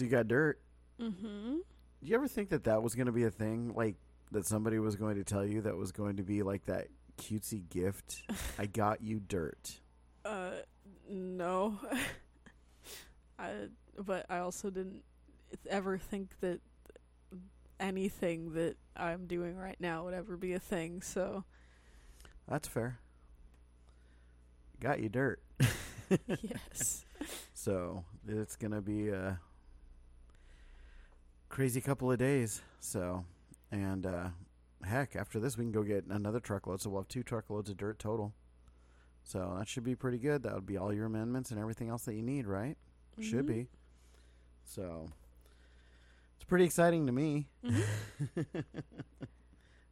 So you got dirt. Mm-hmm. Do you ever think that that was going to be a thing? Like that somebody was going to tell you that was going to be like that cutesy gift? I got you dirt. Uh, no. I, but I also didn't ever think that anything that I'm doing right now would ever be a thing. So That's fair. Got you dirt. yes. So it's gonna be a crazy couple of days. So, and uh, heck, after this we can go get another truckload. So we'll have two truckloads of dirt total. So that should be pretty good. That would be all your amendments and everything else that you need, right? Should Mhm. be. So it's pretty exciting to me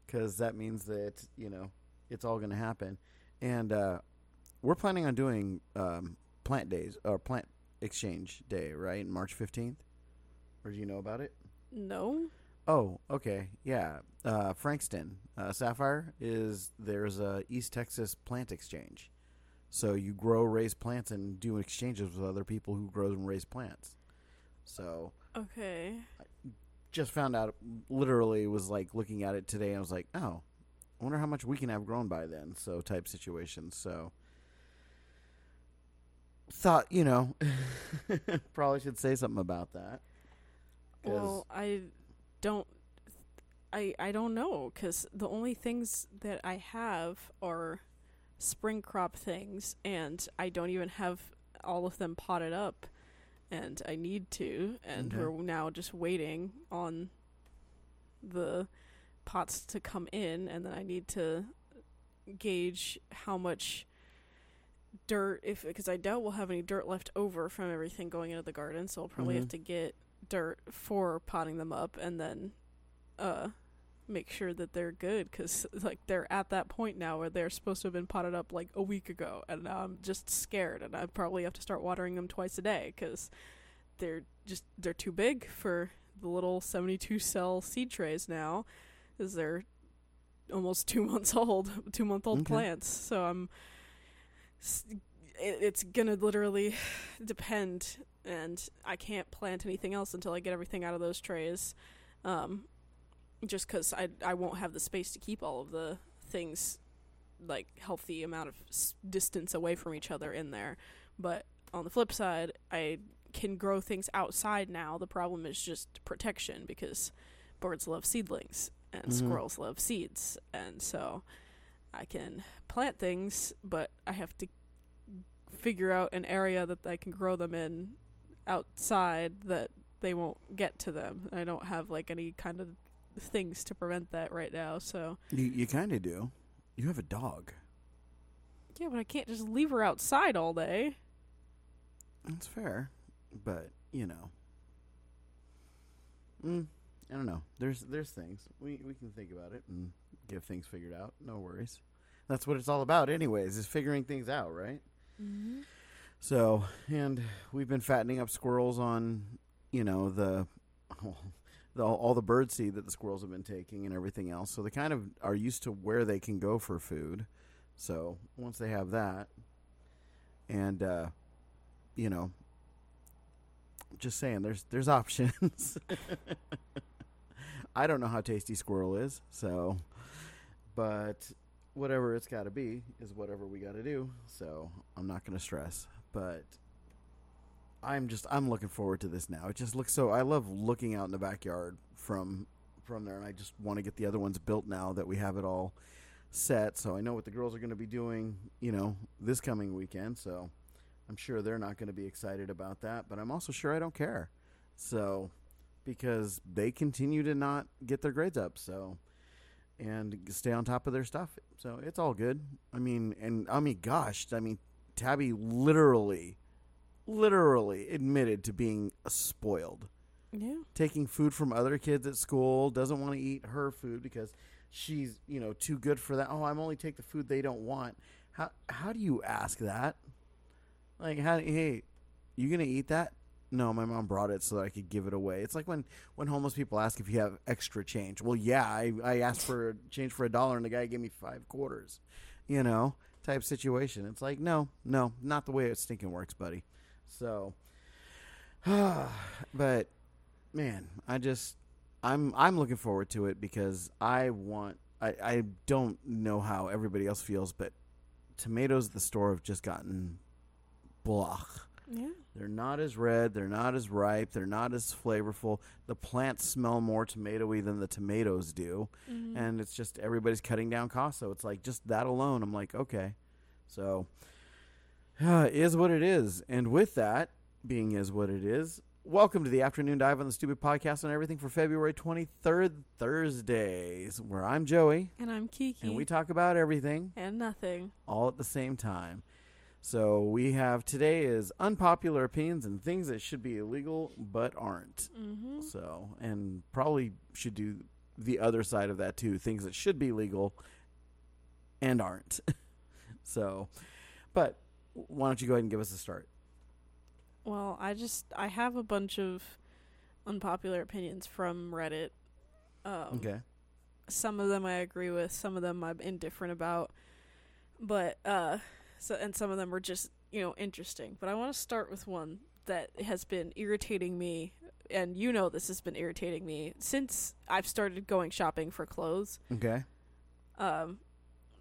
because that means that you know it's all going to happen, and uh, we're planning on doing um, plant days or plant exchange day, right? March fifteenth. Or do you know about it? No. Oh, okay, yeah. Uh, Frankston uh, Sapphire is there's a East Texas plant exchange, so you grow, raise plants, and do exchanges with other people who grow and raise plants. So Okay. just found out literally was like looking at it today and I was like, oh, I wonder how much we can have grown by then. So type situations. So thought, you know, probably should say something about that. Well, I don't. I I don't know because the only things that I have are spring crop things, and I don't even have all of them potted up, and I need to, and Okay. we're now just waiting on the pots to come in, and then I need to gauge how much dirt if because I doubt we'll have any dirt left over from everything going into the garden, so I'll probably have Mhm. to get dirt for potting them up and then uh make sure that they're good cuz like they're at that point now where they're supposed to have been potted up like a week ago and now I'm just scared and I probably have to start watering them twice a day cuz they're just they're too big for the little 72 cell seed trays now cuz they're almost 2 months old 2 month old Okay. plants so I'm it's gonna literally depend and i can't plant anything else until i get everything out of those trays um, just because I, I won't have the space to keep all of the things like healthy amount of s- distance away from each other in there. But on the flip side i can grow things outside now. The problem is just protection because birds love seedlings and Mhm. squirrels love seeds. And so i can plant things but i have to figure out an area that I can grow them in outside that they won't get to them. I don't have like any kind of things to prevent that right now. So You, you kind of do. You have a dog. yeah, but I can't just leave her outside all day. That's fair. But, you know. Mm, I don't know. There's there's things. We we can think about it and get things figured out. No worries. That's what it's all about anyways, is figuring things out, right? Mm-hmm. So, and we've been fattening up squirrels on, you know, the, the all the bird seed that the squirrels have been taking and everything else. So they kind of are used to where they can go for food. So once they have that, and uh, you know, just saying, there's there's options. I don't know how tasty squirrel is, so, but whatever it's got to be is whatever we got to do. So I'm not going to stress, but I'm just I'm looking forward to this now. It just looks so. I love looking out in the backyard from from there, and I just want to get the other ones built now that we have it all set. So I know what the girls are going to be doing, you know, this coming weekend. So I'm sure they're not going to be excited about that, but I'm also sure I don't care. So because they continue to not get their grades up, so and stay on top of their stuff. So it's all good. I mean, and I mean, gosh, I mean, Tabby literally, literally admitted to being spoiled, Yeah. taking food from other kids at school, doesn't want to eat her food because she's, you know, too good for that. Oh, I'm only take the food they don't want. How how do you ask that? Like, how? Hey, you gonna eat that? No, my mom brought it so that I could give it away. It's like when, when homeless people ask if you have extra change. Well, yeah, I, I asked for change for a dollar and the guy gave me five quarters, you know, type situation. It's like, no, no, not the way it stinking works, buddy. So, but man, I just I'm I'm looking forward to it because I want I I don't know how everybody else feels, but tomatoes at the store have just gotten blah. Yeah. They're not as red. They're not as ripe. They're not as flavorful. The plants smell more tomatoey than the tomatoes do, Mhm. and it's just everybody's cutting down costs. So it's like just that alone. I'm like, okay, so uh, is what it is. And with that being is what it is, welcome to the afternoon dive on the stupid podcast on everything for February 23rd, Thursdays, where I'm Joey, and I'm Kiki. and we talk about everything and nothing. all at the same time. So we have today is unpopular opinions and things that should be illegal but aren't. Mm-hmm. So and probably should do the other side of that too, things that should be legal and aren't. so, but why don't you go ahead and give us a start? Well, I just I have a bunch of unpopular opinions from Reddit. Um, Okay. Some of them I agree with. Some of them I'm indifferent about. But uh, so and some of them are just you know interesting. But I want to start with one that has been irritating me, and you know this has been irritating me since I've started going shopping for clothes. Okay. Um,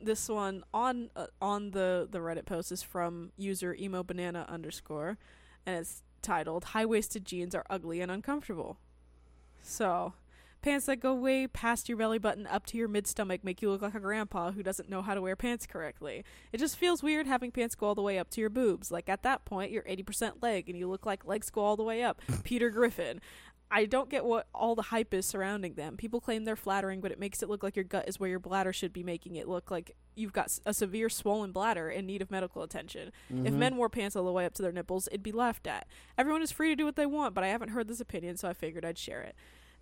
this one on uh, on the the Reddit post is from user emo banana underscore, and it's titled "High waisted jeans are ugly and uncomfortable." So, pants that go way past your belly button up to your mid stomach make you look like a grandpa who doesn't know how to wear pants correctly. It just feels weird having pants go all the way up to your boobs. Like at that point, you're eighty percent leg, and you look like legs go all the way up. Peter Griffin. I don't get what all the hype is surrounding them. People claim they're flattering, but it makes it look like your gut is where your bladder should be, making it look like you've got a severe swollen bladder in need of medical attention. If Mhm. men wore pants all the way up to their nipples, it'd be laughed at. Everyone is free to do what they want, but I haven't heard this opinion, so I figured I'd share it.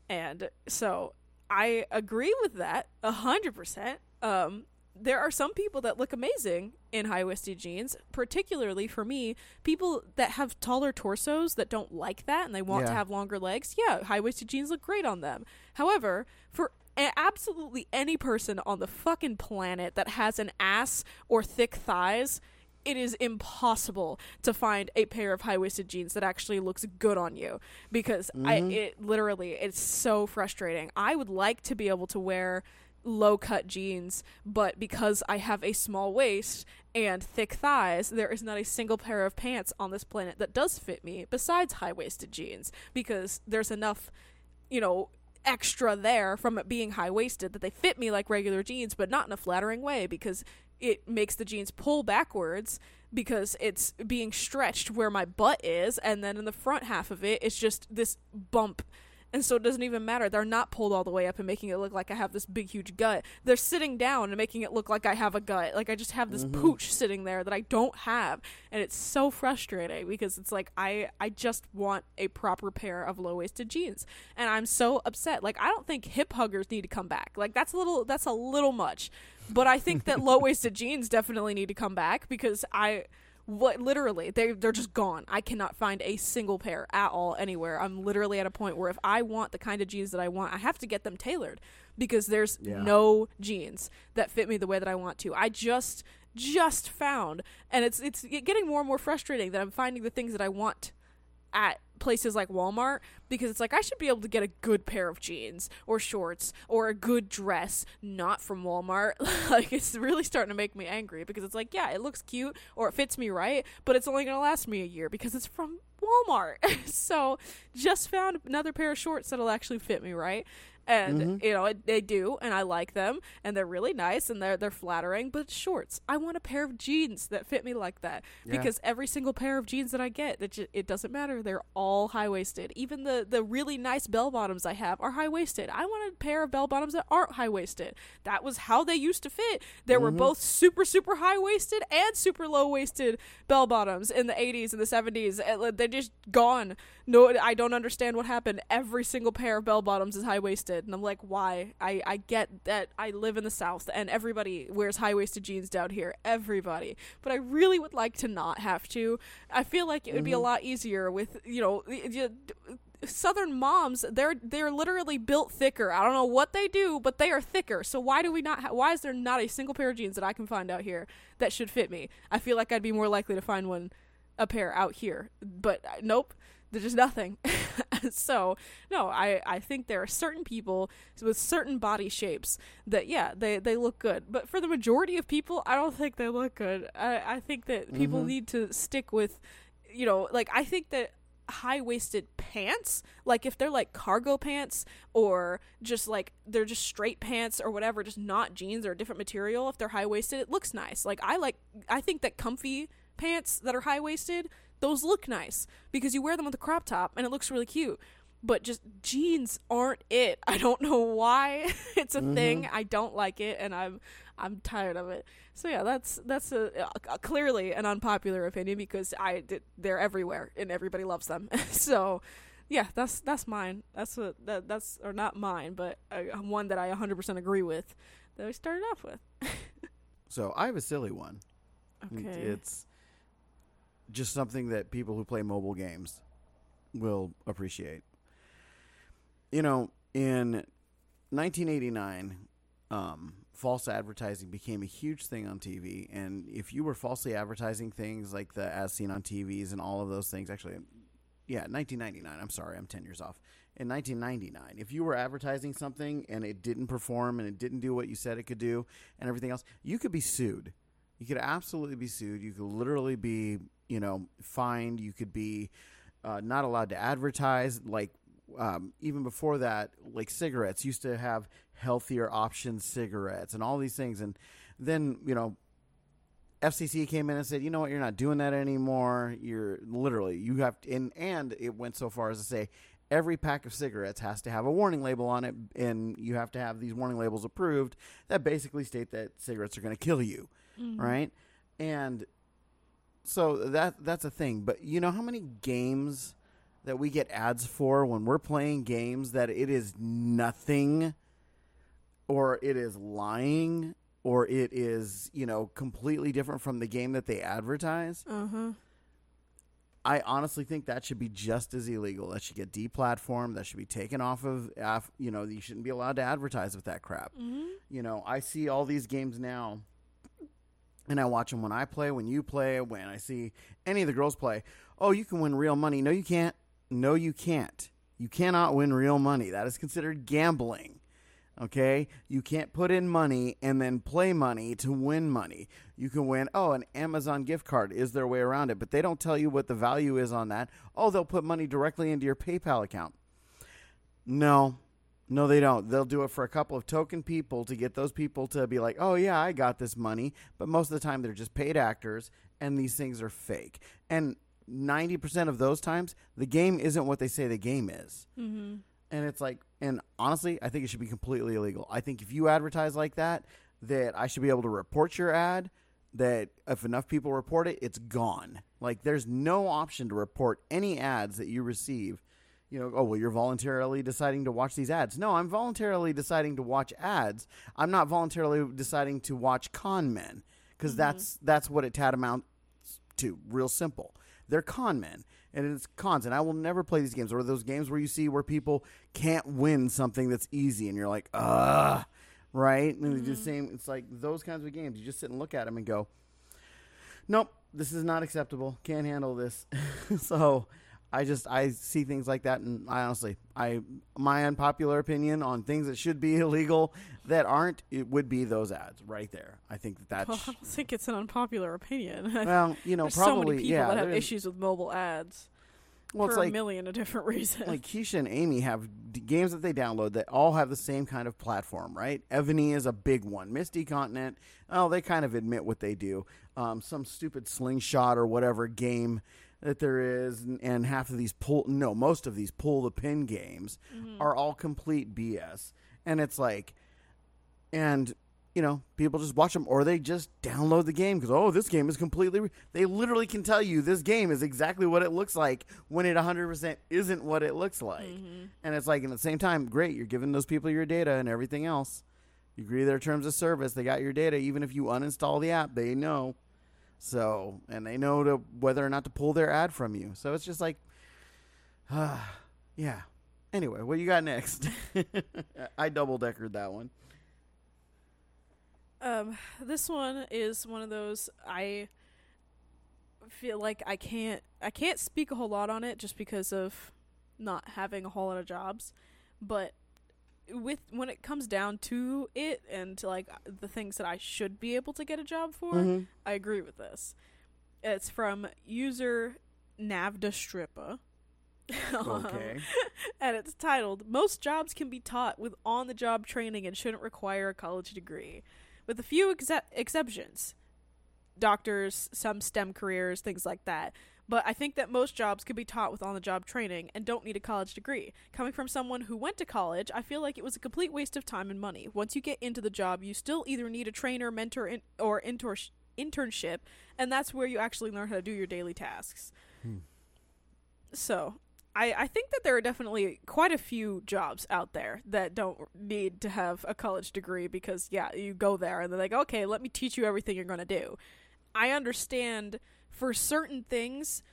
And so I agree with that a hundred percent. Um, there are some people that look amazing in high waisted jeans, particularly for me, people that have taller torsos that don't like that and they want to have longer legs. Yeah, high waisted jeans look great on them. However, for a- absolutely any person on the fucking planet that has an ass or thick thighs, it is impossible to find a pair of high-waisted jeans that actually looks good on you because I Mhm. it literally it's so frustrating. I would like to be able to wear low-cut jeans, but because I have a small waist and thick thighs, there is not a single pair of pants on this planet that does fit me besides high-waisted jeans because there's enough, you know, extra there from it being high waisted that they fit me like regular jeans, but not in a flattering way because it makes the jeans pull backwards because it's being stretched where my butt is, and then in the front half of it, it's just this bump. And so it doesn't even matter. They're not pulled all the way up and making it look like I have this big, huge gut. They're sitting down and making it look like I have a gut. Like I just have this Mhm. pooch sitting there that I don't have. And it's so frustrating because it's like I, I just want a proper pair of low waisted jeans. And I'm so upset. Like I don't think hip huggers need to come back. Like that's a little that's a little much. But I think that low waisted jeans definitely need to come back because I what literally they they're just gone. I cannot find a single pair at all anywhere. I'm literally at a point where if I want the kind of jeans that I want, I have to get them tailored because there's Yeah. no jeans that fit me the way that I want to. I just just found and it's it's getting more and more frustrating that I'm finding the things that I want at places like Walmart because it's like I should be able to get a good pair of jeans or shorts or a good dress not from Walmart. like it's really starting to make me angry because it's like, yeah, it looks cute or it fits me right, but it's only going to last me a year because it's from Walmart. so, just found another pair of shorts that'll actually fit me right. And Mhm. you know they do, and I like them, and they're really nice, and they're they're flattering. But shorts, I want a pair of jeans that fit me like that Yeah. because every single pair of jeans that I get, that ju- it doesn't matter. They're all high waisted. Even the the really nice bell bottoms I have are high waisted. I want a pair of bell bottoms that aren't high waisted. That was how they used to fit. There were Mhm. both super super high waisted and super low waisted bell bottoms in the 80s and the 70s. They're just gone. No, I don't understand what happened. Every single pair of bell bottoms is high and I'm like, why? I I get that I live in the South and everybody wears high waisted jeans down here. Everybody, but I really would like to not have to. I feel like it would be a Mhm. lot easier with you know. Southern moms, they're they're literally built thicker. I don't know what they do, but they are thicker. So why do we not? Ha- why is there not a single pair of jeans that I can find out here that should fit me? I feel like I'd be more likely to find one, a pair out here. But uh, nope, There's just nothing. so no, I I think there are certain people with certain body shapes that yeah they they look good, but for the majority of people, I don't think they look good. I I think that people Mhm. need to stick with, you know, like I think that high waisted pants, like if they're like cargo pants or just like they're just straight pants or whatever, just not jeans or a different material, if they're high waisted, it looks nice. Like I like I think that comfy pants that are high waisted, those look nice because you wear them with a crop top and it looks really cute. But just jeans aren't it. I don't know why it's a thing. I don't like it and I'm I'm tired of it. So yeah, that's that's a, a clearly an unpopular opinion because I they're everywhere and everybody loves them. so yeah, that's that's mine. That's what that that's or not mine, but uh, one that I 100% agree with that we started off with. So I have a silly one. Okay. It's just something that people who play mobile games will appreciate. You know, in 1989, um, false advertising became a huge thing on TV, and if you were falsely advertising things like the as seen on TVs and all of those things, actually, yeah, 1999. I'm sorry, I'm 10 years off. In 1999, if you were advertising something and it didn't perform and it didn't do what you said it could do and everything else, you could be sued. You could absolutely be sued. You could literally be, you know, fined. You could be uh, not allowed to advertise. Like um, even before that, like cigarettes used to have healthier options cigarettes and all these things. And then you know, FCC came in and said, you know what, you're not doing that anymore. You're literally you have to, and and it went so far as to say every pack of cigarettes has to have a warning label on it, and you have to have these warning labels approved that basically state that cigarettes are going to kill you right? And so that that's a thing. But you know how many games that we get ads for when we're playing games that it is nothing or it is lying or it is, you know, completely different from the game that they advertise. Uh huh. I honestly think that should be just as illegal. That should get deplatformed. That should be taken off of, you know, you shouldn't be allowed to advertise with that crap. Mm-hmm. You know, I see all these games now, and I watch them when I play, when you play, when I see any of the girls play. Oh, you can win real money. No, you can't. No, you can't. You cannot win real money. That is considered gambling. Okay? You can't put in money and then play money to win money. You can win, oh, an Amazon gift card is their way around it, but they don't tell you what the value is on that. Oh, they'll put money directly into your PayPal account. No, no, they don't. They'll do it for a couple of token people to get those people to be like, oh, yeah, I got this money. But most of the time, they're just paid actors, and these things are fake. And 90% of those times, the game isn't what they say the game is. Mm-hmm. And it's like, and honestly, I think it should be completely illegal. I think if you advertise like that, that I should be able to report your ad. That if enough people report it, it's gone. Like there's no option to report any ads that you receive. You know, oh well, you're voluntarily deciding to watch these ads. No, I'm voluntarily deciding to watch ads. I'm not voluntarily deciding to watch con men because that's that's what it tantamounts to. Real simple. They're con men, and it's cons. And I will never play these games or those games where you see where people can't win something that's easy, and you're like, ah, right? And it's just same. It's like those kinds of games. You just sit and look at them and go, nope, this is not acceptable. Can't handle this. so. I just I see things like that, and I honestly, I my unpopular opinion on things that should be illegal that aren't, it would be those ads right there. I think that that's Well, I don't think it's an unpopular opinion. well, you know, There's probably so many people yeah. that have issues with mobile ads Well, for it's a like million of different reasons. like Keisha and Amy have d- games that they download that all have the same kind of platform, right? Evony is a big one. Misty Continent, oh, they kind of admit what they do. Um, some stupid slingshot or whatever game that there is, and, half of these pull, no, most of these pull the pin games mm-hmm. are all complete BS. And it's like, and you know, people just watch them or they just download the game because oh, this game is completely. Re-. They literally can tell you this game is exactly what it looks like when it 100% isn't what it looks like. Mm-hmm. And it's like, and at the same time, great, you're giving those people your data and everything else. You agree to their terms of service. They got your data. Even if you uninstall the app, they know. So, and they know to whether or not to pull their ad from you. So it's just like, ah, yeah. Anyway, what you got next? I double deckered that one. Um, this one is one of those I feel like I can't I can't speak a whole lot on it just because of not having a whole lot of jobs, but with when it comes down to it and to like the things that I should be able to get a job for, Mhm. I agree with this. It's from user Navda Strippa. Okay. and it's titled Most Jobs Can Be Taught with On the Job Training and Shouldn't Require a College Degree. With a few exe- exceptions doctors, some STEM careers, things like that. But I think that most jobs could be taught with on the job training and don't need a college degree. Coming from someone who went to college, I feel like it was a complete waste of time and money. Once you get into the job, you still either need a trainer, mentor, in- or intor- internship, and that's where you actually learn how to do your daily tasks. Hmm. So, I, I think that there are definitely quite a few jobs out there that don't need to have a college degree because, yeah, you go there and they're like, okay, let me teach you everything you're going to do. I understand for certain things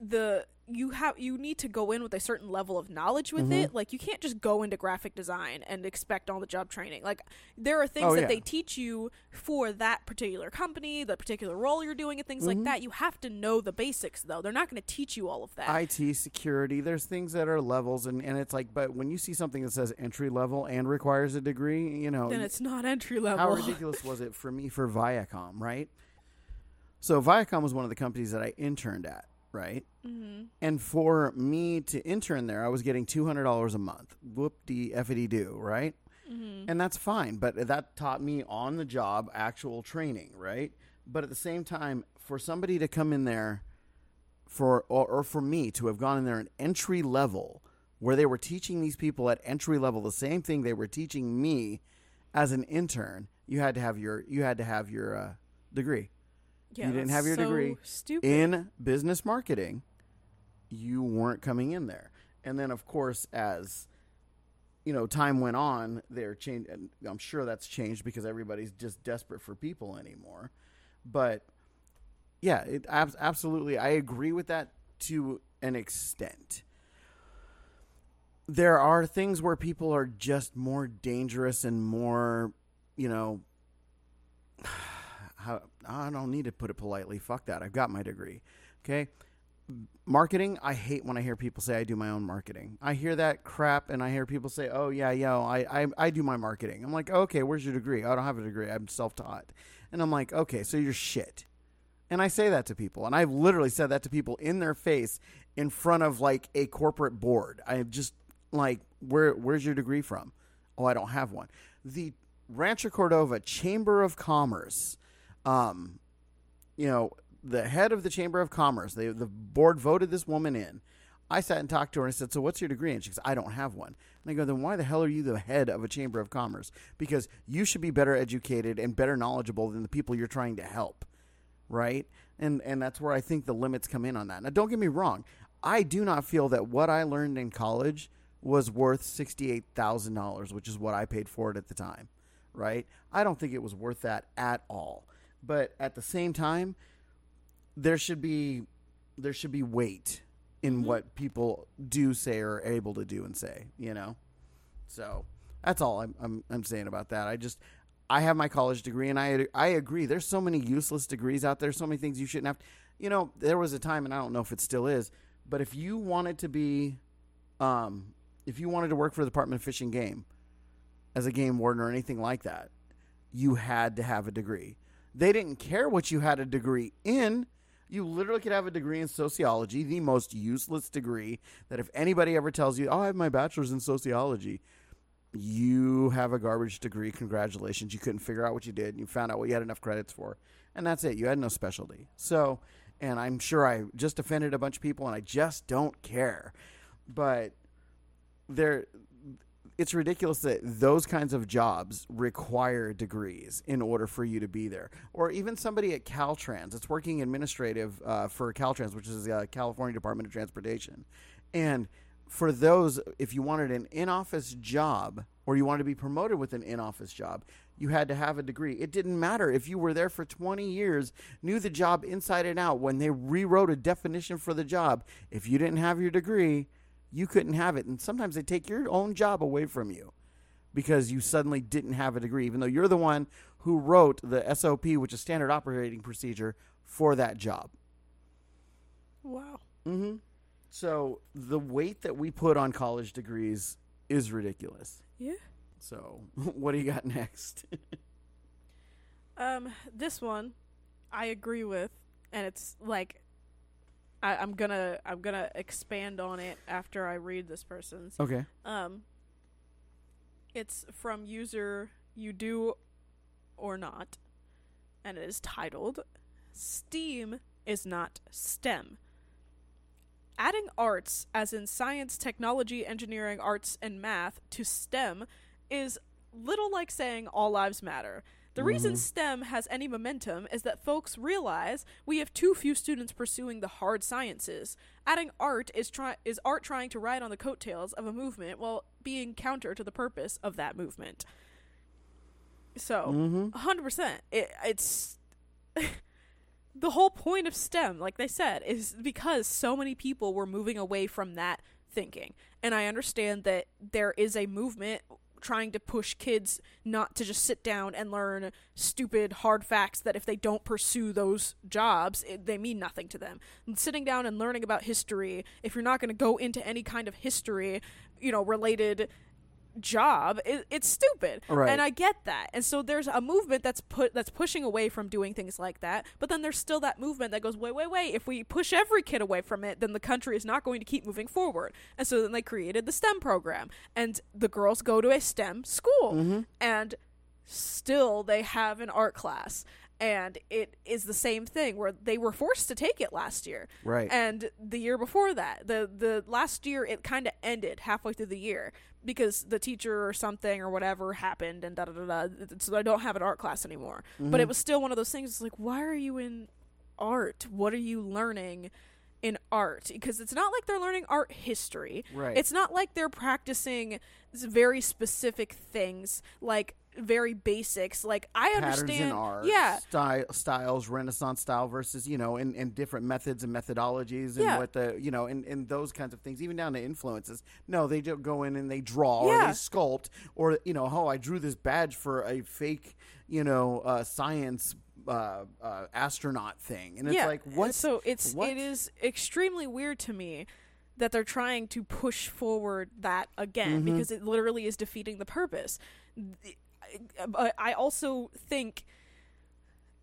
the you have you need to go in with a certain level of knowledge with Mhm. it like you can't just go into graphic design and expect on the job training like there are things Oh, that yeah. they teach you for that particular company the particular role you're doing and things like Mhm. that you have to know the basics though they're not going to teach you all of that IT security. There's things that are levels, and, and it's like, but when you see something that says entry level and requires a degree, you know, then it's not entry level how ridiculous was it for me for Viacom, right? So Viacom was one of the companies that I interned at, right? hmm And for me to intern there, I was getting two hundred dollars a month. Whoop de effity do, right? hmm And that's fine, but that taught me on the job actual training, right? But at the same time, for somebody to come in there for or, or for me to have gone in there at entry level where they were teaching these people at entry level the same thing they were teaching me as an intern, you had to have your you had to have your uh, degree yeah, you didn't have your so degree stupid in business marketing, you weren't coming in there. And then, of course, as you know, time went on, they're changed. and I'm sure that's changed because everybody's just desperate for people anymore. But yeah, it ab- absolutely. I agree with that to an extent. There are things where people are just more dangerous and more, you know, how I don't need to put it politely. Fuck that. I've got my degree. Okay. Marketing, I hate when I hear people say I do my own marketing. I hear that crap and I hear people say, "Oh yeah, yo, oh, I I, I do my marketing." I'm like, "Okay, where's your degree?" Oh, I don't have a degree. I'm self-taught. And I'm like, "Okay, so you're shit." And I say that to people, and I've literally said that to people in their face in front of like a corporate board. I just like, "Where where's your degree from?" "Oh, I don't have one." The Rancho Cordova Chamber of Commerce um, you know, the head of the Chamber of Commerce, they, the board voted this woman in. I sat and talked to her and I said, So what's your degree? And she goes, I don't have one. And I go, Then why the hell are you the head of a Chamber of Commerce? Because you should be better educated and better knowledgeable than the people you're trying to help. Right? And and that's where I think the limits come in on that. Now don't get me wrong. I do not feel that what I learned in college was worth sixty eight thousand dollars, which is what I paid for it at the time. Right? I don't think it was worth that at all but at the same time there should be there should be weight in Mhm. what people do say or are able to do and say you know? So that's all I'm, I'm i'm saying about that. I just i have my college degree and i i agree. There's so many useless degrees out there so many things you shouldn't have you know there was a time and i don't know if it still is but if you wanted to be um if you wanted to work for the department of fish and game as a game warden or anything like that you had to have a degree they didn't care what you had a degree in. You literally could have a degree in sociology, the most useless degree that if anybody ever tells you, "Oh, I have my bachelor's in sociology," you have a garbage degree. Congratulations. You couldn't figure out what you did. You found out what you had enough credits for. And that's it. You had no specialty. So, and I'm sure I just offended a bunch of people and I just don't care. But there it's ridiculous that those kinds of jobs require degrees in order for you to be there. Or even somebody at Caltrans that's working administrative uh, for Caltrans, which is the uh, California Department of Transportation. And for those, if you wanted an in office job or you wanted to be promoted with an in office job, you had to have a degree. It didn't matter if you were there for 20 years, knew the job inside and out. When they rewrote a definition for the job, if you didn't have your degree, you couldn't have it. And sometimes they take your own job away from you because you suddenly didn't have a degree, even though you're the one who wrote the SOP, which is standard operating procedure, for that job. Wow. Mm-hmm. So the weight that we put on college degrees is ridiculous. Yeah. So what do you got next? Um, this one, I agree with, and it's like, I, I'm gonna I'm gonna expand on it after I read this person's. okay. Um, it's from user you do or not, and it is titled "STEAM is not STEM." Adding arts, as in science, technology, engineering, arts, and math, to STEM is little like saying all lives matter. The reason Mhm. STEM has any momentum is that folks realize we have too few students pursuing the hard sciences. Adding art is try- is art trying to ride on the coattails of a movement while being counter to the purpose of that movement. So, Mm-hmm. a hundred percent. It it's the whole point of STEM, like they said, is because so many people were moving away from that thinking. And I understand that there is a movement trying to push kids not to just sit down and learn stupid hard facts that if they don't pursue those jobs it, they mean nothing to them. And sitting down and learning about history if you're not going to go into any kind of history you know related job it, it's stupid Right. and i get that and so there's a movement that's put that's pushing away from doing things like that but then there's still that movement that goes wait wait wait if we push every kid away from it then the country is not going to keep moving forward and so then they created the stem program and the girls go to a stem school Mm-hmm. and still they have an art class and it is the same thing where they were forced to take it last year Right. and the year before that the the last year it kind of ended halfway through the year because the teacher or something or whatever happened and da da da da so I don't have an art class anymore. But it mm-hmm. was still one of those things it's like why are you in art? What are you learning in art? Because it's not like they're learning art history. Right. it's not like they're practicing very specific things like very basics like i patterns understand in art, yeah style, styles, Renaissance style versus you know, and, and different methods and methodologies, and Yeah. what the you know, and, and those kinds of things, even down to influences. No, they just go in and they draw or they sculpt, or you know, oh, I drew this badge for a fake, you know, uh, science uh, uh, astronaut thing, and it's yeah like what? so it's what? it is extremely weird to me that they're trying to push forward that again Mhm. because it literally is defeating the purpose but i also think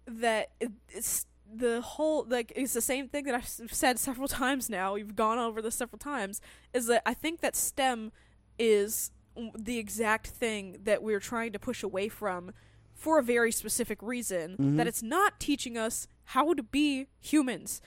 that it's the whole like it's the same thing that I've said several times now. We've gone over this several times. Is that I think that STEM is the exact thing that we're trying to push away from for a very specific reason. Mhm. That it's not teaching us how to be humans.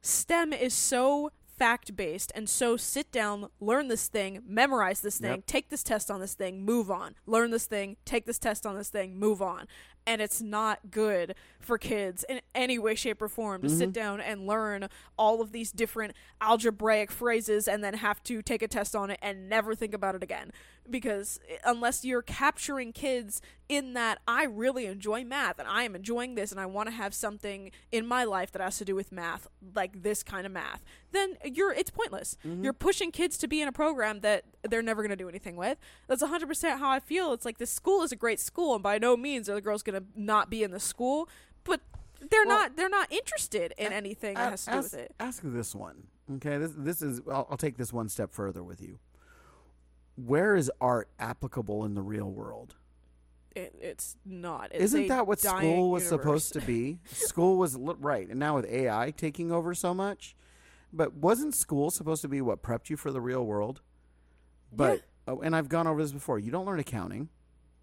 STEM is so fact based and so sit down, learn this thing, memorize this thing, Yep. take this test on this thing, move on. Learn this thing, take this test on this thing, move on. And it's not good for kids in any way, shape, or form to sit Mhm. down and learn all of these different algebraic phrases and then have to take a test on it and never think about it again. Because eh, unless you're capturing kids in that I really enjoy math and I am enjoying this and I want to have something in my life that has to do with math, like this kind of math, then you're it's pointless. You're pushing kids to be in a program that they're never going to do anything with. That's 100% how I feel. It's like this school is a great school and by no means are the girls going to not be in the school, but they're Well, not they're not interested in anything that has to do ask, with it. ask this one. Okay, this this is. I'll, I'll take this one step further with you. Where is art applicable in the real world? it it's not. It's Isn't that what school was universe. supposed to be? school was right, and now with AI taking over so much, but wasn't school supposed to be what prepped you for the real world? But oh, and I've gone over this before. You don't learn accounting,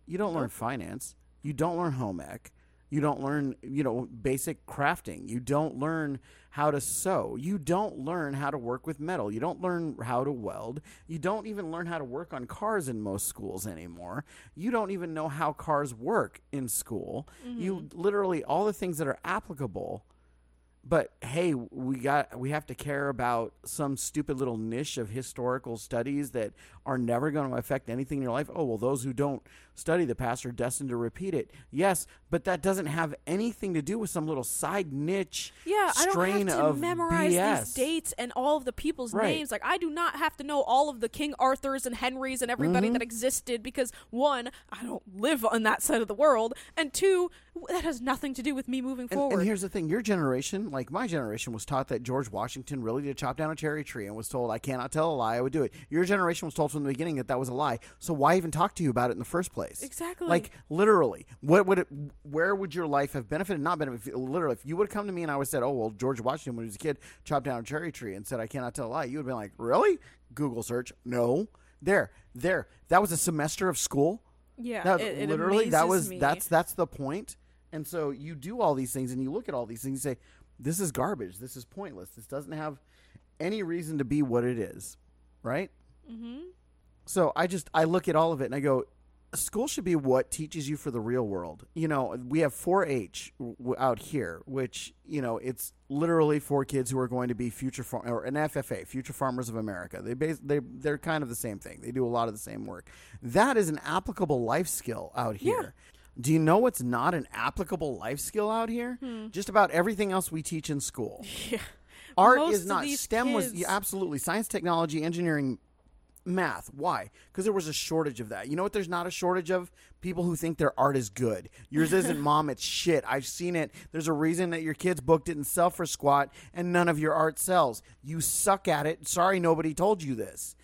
you don't learn finance, you don't learn home ec, you don't learn you know basic crafting, you don't learn how to sew, you don't learn how to work with metal, you don't learn how to weld, you don't even learn how to work on cars in most schools anymore. You don't even know how cars work in school. You mm-hmm. literally all the things that are applicable. But hey, we got we have to care about some stupid little niche of historical studies that are never going to affect anything in your life. Oh, well, those who don't study the past are destined to repeat it. Yes, but that doesn't have anything to do with some little side niche Yeah, I don't strain have to of memorize BS. these dates and all of the people's Right. names. Like I do not have to know all of the King Arthurs and Henrys and everybody Mhm. that existed because one, I don't live on that side of the world, and two, that has nothing to do with me moving And, forward. and here's the thing: your generation, like my generation, was taught that George Washington really did chop down a cherry tree and was told, "I cannot tell a lie. I would do it." Your generation was told from the beginning that that was a lie. So why even talk to you about it in the first place? Exactly. Like literally, what would it? Where would your life have benefited? Not benefited. Literally, if you would have come to me and I would have said, "Oh well, George Washington when he was a kid chopped down a cherry tree and said I cannot tell a lie," you would have been like, "Really?" Google search. No. There, there. That was a semester of school. yeah, That it, it literally that was me. that's that's the point. And so you do all these things and you look at all these things and you say, This is garbage. This is pointless. This doesn't have any reason to be what it is. Right? hmm So I just I look at all of it and I go, school should be what teaches you for the real world. You know, we have 4-H out here, which you know it's literally for kids who are going to be future farm or an FFA, Future Farmers of America. They base they they're kind of the same thing. They do a lot of the same work. That is an applicable life skill out here. Do you know what's not an applicable life skill out here? Just about everything else we teach in school. Yeah. Art Most is not STEM was yeah, absolutely science, technology, engineering, math. Why? Because there was a shortage of that. You know what? There's not a shortage of people who think their art is good. Yours isn't, mom. It's shit. I've seen it. There's a reason that your kids book didn't sell for squat, and none of your art sells. You suck at it. Sorry, nobody told you this.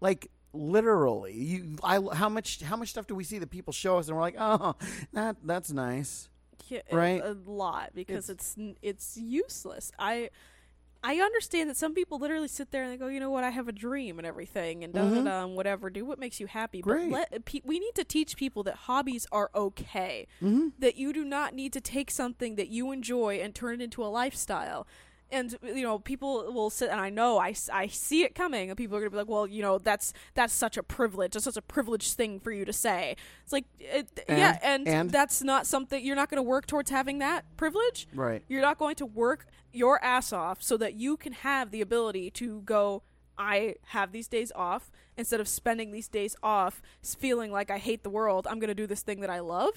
Like literally, you. I. How much? How much stuff do we see that people show us, and we're like, oh, that that's nice. Yeah, Right? a, lot because it's n it's useless. I I understand that some people literally sit there and they go, you know what, I have a dream and everything and Mhm. da whatever. Do what makes you happy. Great. But let pe- we need to teach people that hobbies are okay. Mm-hmm. That you do not need to take something that you enjoy and turn it into a lifestyle. And you know, people will sit, and I know i, I see it coming. And people are gonna be like, "Well, you know, that's that's such a privilege. That's such a privileged thing for you to say." It's like, it, yeah, and, and- that's not something you're not going to work towards having that privilege. Right. You're not going to work your ass off so that you can have the ability to go. I have these days off instead of spending these days off feeling like I hate the world. I'm going to do this thing that I love.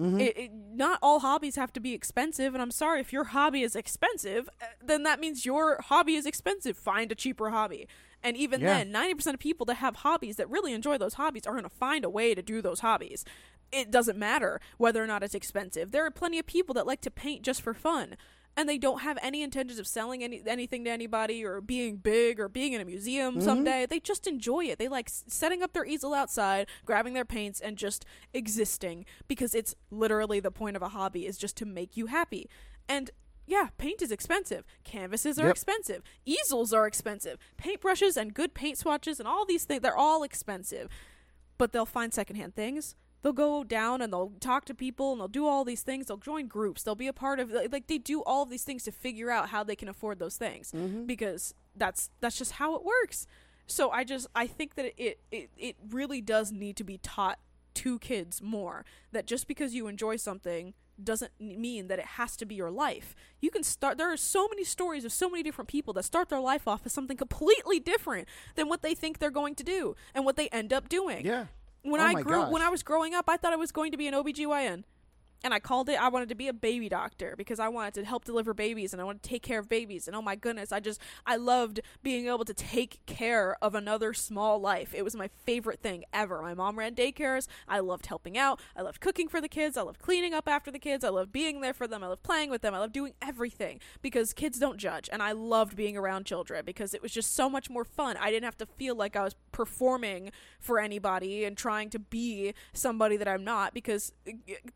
Mm-hmm. It, it, not all hobbies have to be expensive, and I'm sorry if your hobby is expensive, uh, then that means your hobby is expensive. Find a cheaper hobby. And even Yeah. then, 90% of people that have hobbies that really enjoy those hobbies are going to find a way to do those hobbies. It doesn't matter whether or not it's expensive. There are plenty of people that like to paint just for fun. And they don't have any intentions of selling any anything to anybody or being big or being in a museum mm-hmm. someday. They just enjoy it. They like s- setting up their easel outside, grabbing their paints, and just existing because it's literally the point of a hobby is just to make you happy. And yeah, paint is expensive. Canvases are Yep. expensive. Easels are expensive. Paintbrushes and good paint swatches and all these things, they're all expensive. But they'll find secondhand things. They'll go down and they'll talk to people and they'll do all these things. They'll join groups. They'll be a part of like they do all of these things to figure out how they can afford those things mm-hmm. because that's that's just how it works. So I just I think that it it it really does need to be taught to kids more that just because you enjoy something doesn't mean that it has to be your life. You can start there are so many stories of so many different people that start their life off as something completely different than what they think they're going to do and what they end up doing. Yeah. When Oh I grew when I was growing up, I thought I was going to be an OBGYN. And I called it I wanted to be a baby doctor because I wanted to help deliver babies and I wanted to take care of babies and oh my goodness, I just I loved being able to take care of another small life. It was my favorite thing ever. My mom ran daycares. I loved helping out. I loved cooking for the kids. I loved cleaning up after the kids. I loved being there for them. I loved playing with them. I loved doing everything because kids don't judge and I loved being around children because it was just so much more fun. I didn't have to feel like I was performing for anybody and trying to be somebody that I'm not because uh,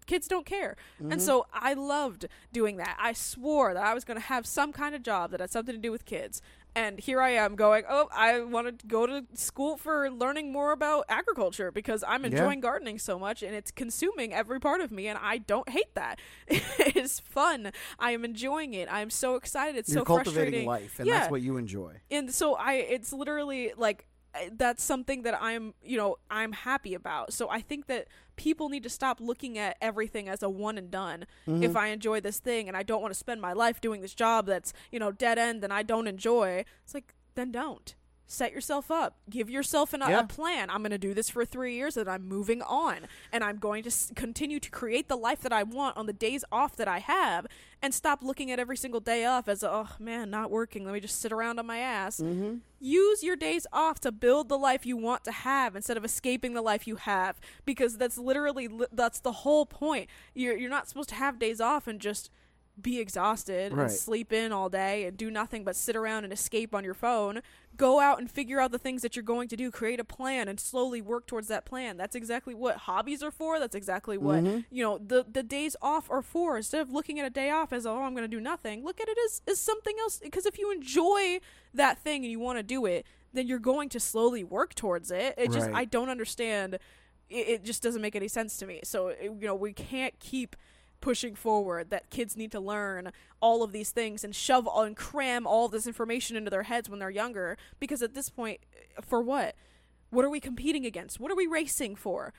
kids don't care. And mm-hmm. so I loved doing that. I swore that I was going to have some kind of job that had something to do with kids. And here I am going, oh, I want to go to school for learning more about agriculture because I'm Yeah. enjoying gardening so much and it's consuming every part of me and I don't hate that. it's fun. I am enjoying it. I'm so excited. It's You're so cultivating frustrating. life, and Yeah that's what you enjoy. and so i it's literally like that's something that i'm you know i'm happy about. So i think that people need to stop looking at everything as a one and done. Mm-hmm. if i enjoy this thing and i don't want to spend my life doing this job that's you know dead end and i don't enjoy it's like then don't set yourself up. Give yourself an, Yeah. a plan. I'm going to do this for three years and i'm moving on. And i'm going to s- continue to create the life that i want on the days off that i have and stop looking at every single day off as oh man not working. Let me just sit around on my ass. Mm-hmm. use your days off to build the life you want to have instead of escaping the life you have because that's literally li- that's the whole point. You're you're not supposed to have days off and just be exhausted Right. and sleep in all day and do nothing but sit around and escape on your phone go out and figure out the things that you're going to do create a plan and slowly work towards that plan. That's exactly what hobbies are for. That's exactly what Mhm. you know the the days off are for. Instead of looking at a day off as oh i'm going to do nothing look at it as, as something else. Because if you enjoy that thing and you want to do it then you're going to slowly work towards it. It just i don't understand. It, it just doesn't make any sense to me. So it- you know we can't keep pushing forward that kids need to learn all of these things and shove all, and cram all this information into their heads when they're younger. Because at this point for what? What are we competing against? What are we racing for?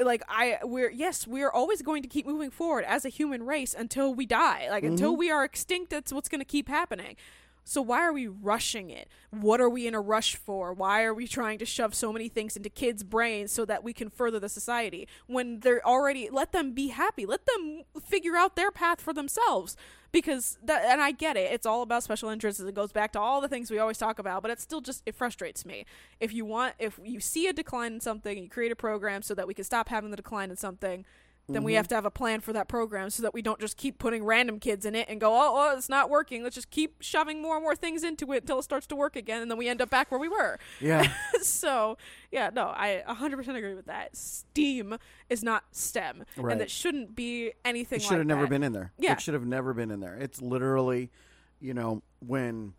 Like i we're yes we're always going to keep moving forward as a human race until we die. Like until mm-hmm. we are extinct that's what's going to keep happening so why are we rushing it? What are we in a rush for? Why are we trying to shove so many things into kids brains so that we can further the society when they're already let them be happy. Let them figure out their path for themselves. Because that and I get it. It's all about special interests. It goes back to all the things we always talk about but it still just it frustrates me. If you want if you see a decline in something and you create a program so that we can stop having the decline in something then we mm-hmm. have to have a plan for that program so that we don't just keep putting random kids in it and go oh, oh it's not working let's just keep shoving more and more things into it until it starts to work again and then we end up back where we were Yeah. so yeah no i 100% agree with that STEAM is not STEM Right. and it shouldn't be anything It should have like never that. been in there. Yeah. It should have never been in there. It's literally, you know, when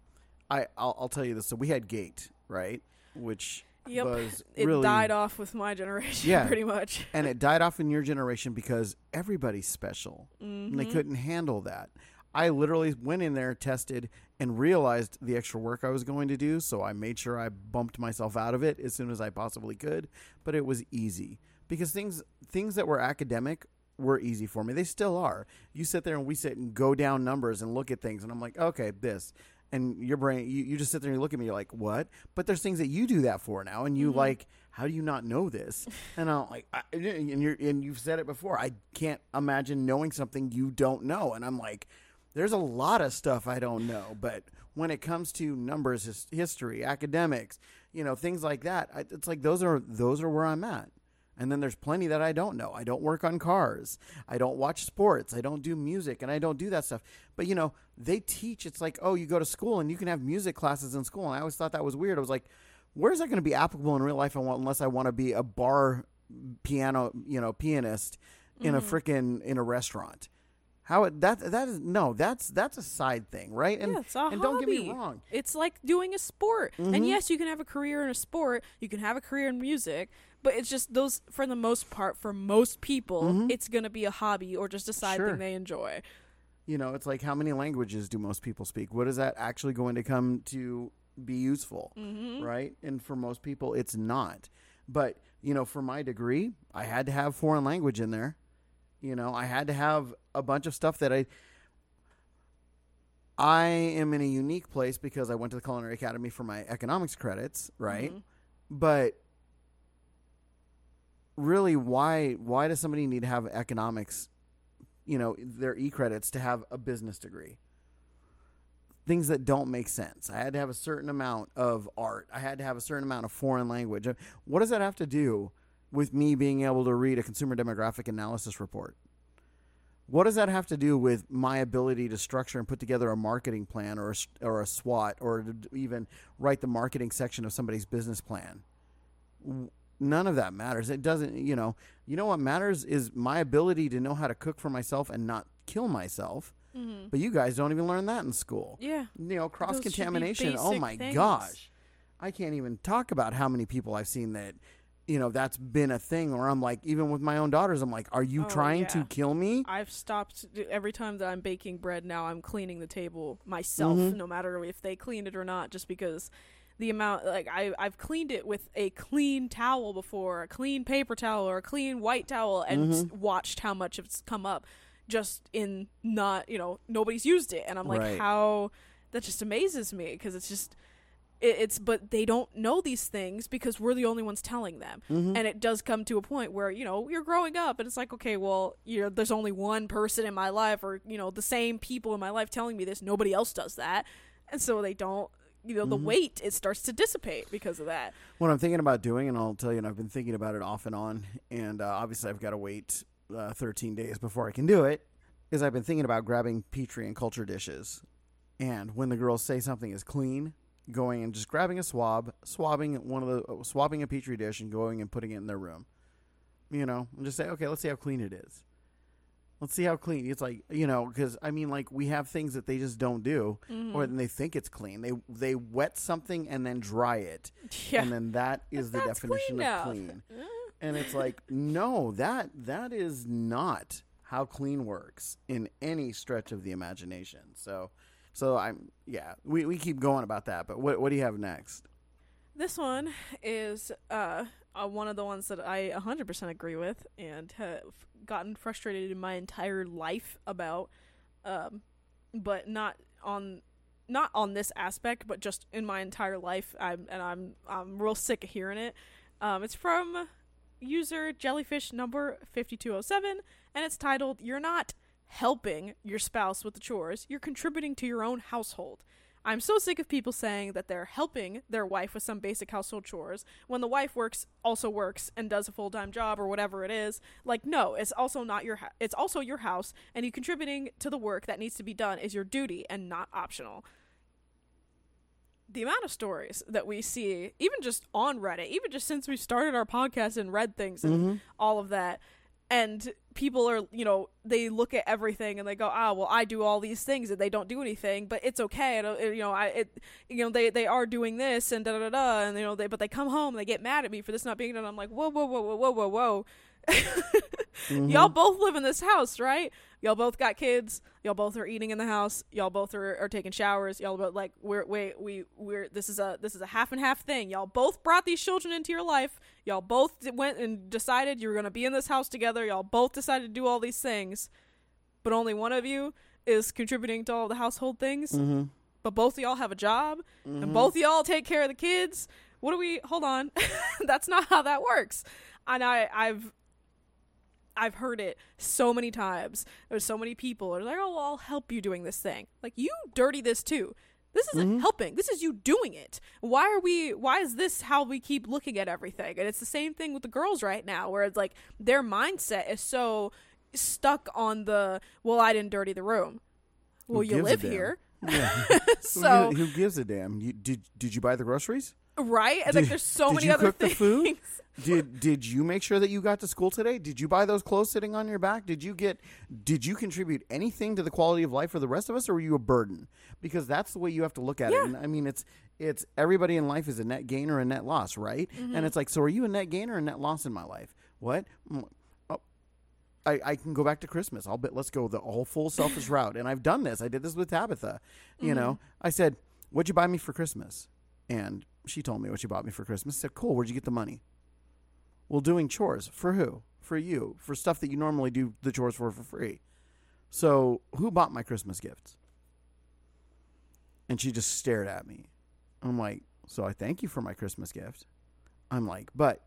I I'll, I'll tell you this. So we had Gate, right? Which Yep. was it really died off with my generation Yeah. pretty much and it died off in your generation because everybody's special and they Mhm. couldn't handle that. I literally went in there, tested, and realized the extra work I was going to do. So I made sure I bumped myself out of it as soon as I possibly could. But it was easy because things things that were academic were easy for me. They still are. You sit there and we sit and go down numbers and look at things, and I'm like, okay, this. And your brain, you, you just sit there and you look at me, you're like, what? But there's things that you do that for now, and you Mhm. like, how do you not know this? And I'm like, I, and you're and you've said it before. I can't imagine knowing something you don't know, and I'm like, there's a lot of stuff I don't know, but when it comes to numbers, his, history, academics, you know, things like that, I, it's like those are those are where I'm at. And then there's plenty that I don't know. I don't work on cars. I don't watch sports. I don't do music, and I don't do that stuff. But you know, they teach. It's like, oh, you go to school and you can have music classes in school. And I always thought that was weird. I was like, where's that going to be applicable in real life? I want, unless I want to be a bar piano, you know, pianist in a Mhm. freaking in a restaurant. How it, that that is no, that's that's a side thing, right? And yeah, a and don't get me wrong. It's like doing a sport. Mhm. And yes, you can have a career in a sport, you can have a career in music, but it's just those for the most part for most people, Mhm. it's going to be a hobby or just a side Sure. thing they enjoy. You know, it's like how many languages do most people speak? What is that actually going to come to be useful? Mhm. right? And for most people, it's not. But you know, for my degree, I had to have foreign language in there. You know, I had to have a bunch of stuff that I. I am in a unique place because I went to the Culinary Academy for my economics credits, right? Mhm. But really, why why does somebody need to have economics? You know, their e credits to have a business degree things that don't make sense. I had to have a certain amount of art. I had to have a certain amount of foreign language. Uh, What does that have to do with me being able to read a consumer demographic analysis report? What does that have to do with my ability to structure and put together a marketing plan or a, or a SWOT or even write the marketing section of somebody's business plan? None of that matters. It doesn't, you know, you know what matters is my ability to know how to cook for myself and not kill myself. Mhm. But you guys don't even learn that in school Yeah. you know cross Those contamination oh my things. gosh i can't even talk about how many people i've seen that you know that's been a thing or i'm like even with my own daughters i'm like are you Oh, trying to kill me I've stopped every time that I'm baking bread now I'm cleaning the table myself Mhm. no matter if they cleaned it or not just because the amount like I I've cleaned it with a clean towel before, a clean paper towel or a clean white towel and Mhm. watched how much it's come up just in not, you know, nobody's used it and I'm like Right. how that just amazes me because it's just it, it's but they don't know these things because we're the only ones telling them. Mhm. And it does come to a point where you know you're growing up, and it's like, okay, well, you know, there's only one person in my life, or you know, the same people in my life telling me this. Nobody else does that, and so they don't. You know, the Mhm. weight it starts to dissipate because of that. What I'm thinking about doing, and I'll tell you, and I've been thinking about it off and on, and uh, obviously I've got to wait uh, 13 days before I can do it, is I've been thinking about grabbing Petri and culture dishes, and when the girls say something is clean, going and just grabbing a swab, swabbing one of the, uh, swabbing a Petri dish, and going and putting it in their room. You know, and just say, okay, let's see how clean it is. Let's see how clean it's like, you know, because I mean, like we have things that they just don't do, Mhm. or they think it's clean. They they wet something and then dry it yeah, and then that is the definition clean of clean. And it's like, no, that that is not how clean works in any stretch of the imagination. So, so I'm yeah, we, we keep going about that. But what what do you have next? This one is uh, uh, one of the ones that I 100% agree with and have gotten frustrated in my entire life about, um, but not on not on this aspect, but just in my entire life. I'm and I'm I'm real sick of hearing it. Um, it's from user jellyfish number 5207 and it's titled you're not helping your spouse with the chores you're contributing to your own household I'm so sick of people saying that they're helping their wife with some basic household chores when the wife works also works and does a full-time job or whatever it is. Like no, it's also not your ha- it's also your house and you contributing to the work that needs to be done is your duty and not optional. The amount of stories that we see even just on Reddit, even just since we started our podcast and read things and Mm-hmm. all of that and people are you know they look at everything and they go ah well i do all these things and they don't do anything but it's okay. I don't- you know i it you know they they are doing this and da da da and you know they but they come home and they get mad at me for this not being done. I'm like whoa whoa whoa whoa whoa whoa whoa. Mm-hmm. y'all both live in this house right? Y'all both got kids. Y'all both are eating in the house. Y'all both are, are taking showers. Y'all both like we're wait we we're this is a this is a half and half thing. Y'all both brought these children into your life y'all both went and decided you were going to be in this house together y'all both decided to do all these things but only one of you is contributing to all the household things Mm-hmm. but both of y'all have a job Mhm. and both of y'all take care of the kids what do we hold on that's not how that works and i i've I've heard it so many times. There's so many people are like, "Oh, well, I'll help you doing this thing." Like you dirty this too. This isn't Mhm. helping. This is you doing it. Why are we? Why is this how we keep looking at everything? And it's the same thing with the girls right now, where it's like their mindset is so stuck on the, "Well, I didn't dirty the room." Well, you live here, Yeah. so who, who gives a damn? You, did did you buy the groceries? Right? And Did- like, there's so did many you other cook the things. food? Did did you make sure that you got to school today? Did you buy those clothes sitting on your back? Did you get did you contribute anything to the quality of life for the rest of us or were you a burden? Because that's the way you have to look at Yeah. it. And I mean it's it's everybody in life is a net gain or a net loss, right? Mm-hmm. And it's like, so are you a net gain or a net loss in my life? What? Mm, oh, I, I can go back to Christmas. I'll bet let's go the whole full selfish route. And I've done this. I did this with Tabitha. You know, I said, What'd you buy me for Christmas? And she told me what she bought me for Christmas. I said, Cool, where'd you get the money? Well, doing chores. For who? For you. For stuff that you normally do the chores for for free. So who bought my Christmas gifts? And she just stared at me. I'm like, so I thank you for my Christmas gift. I'm like, but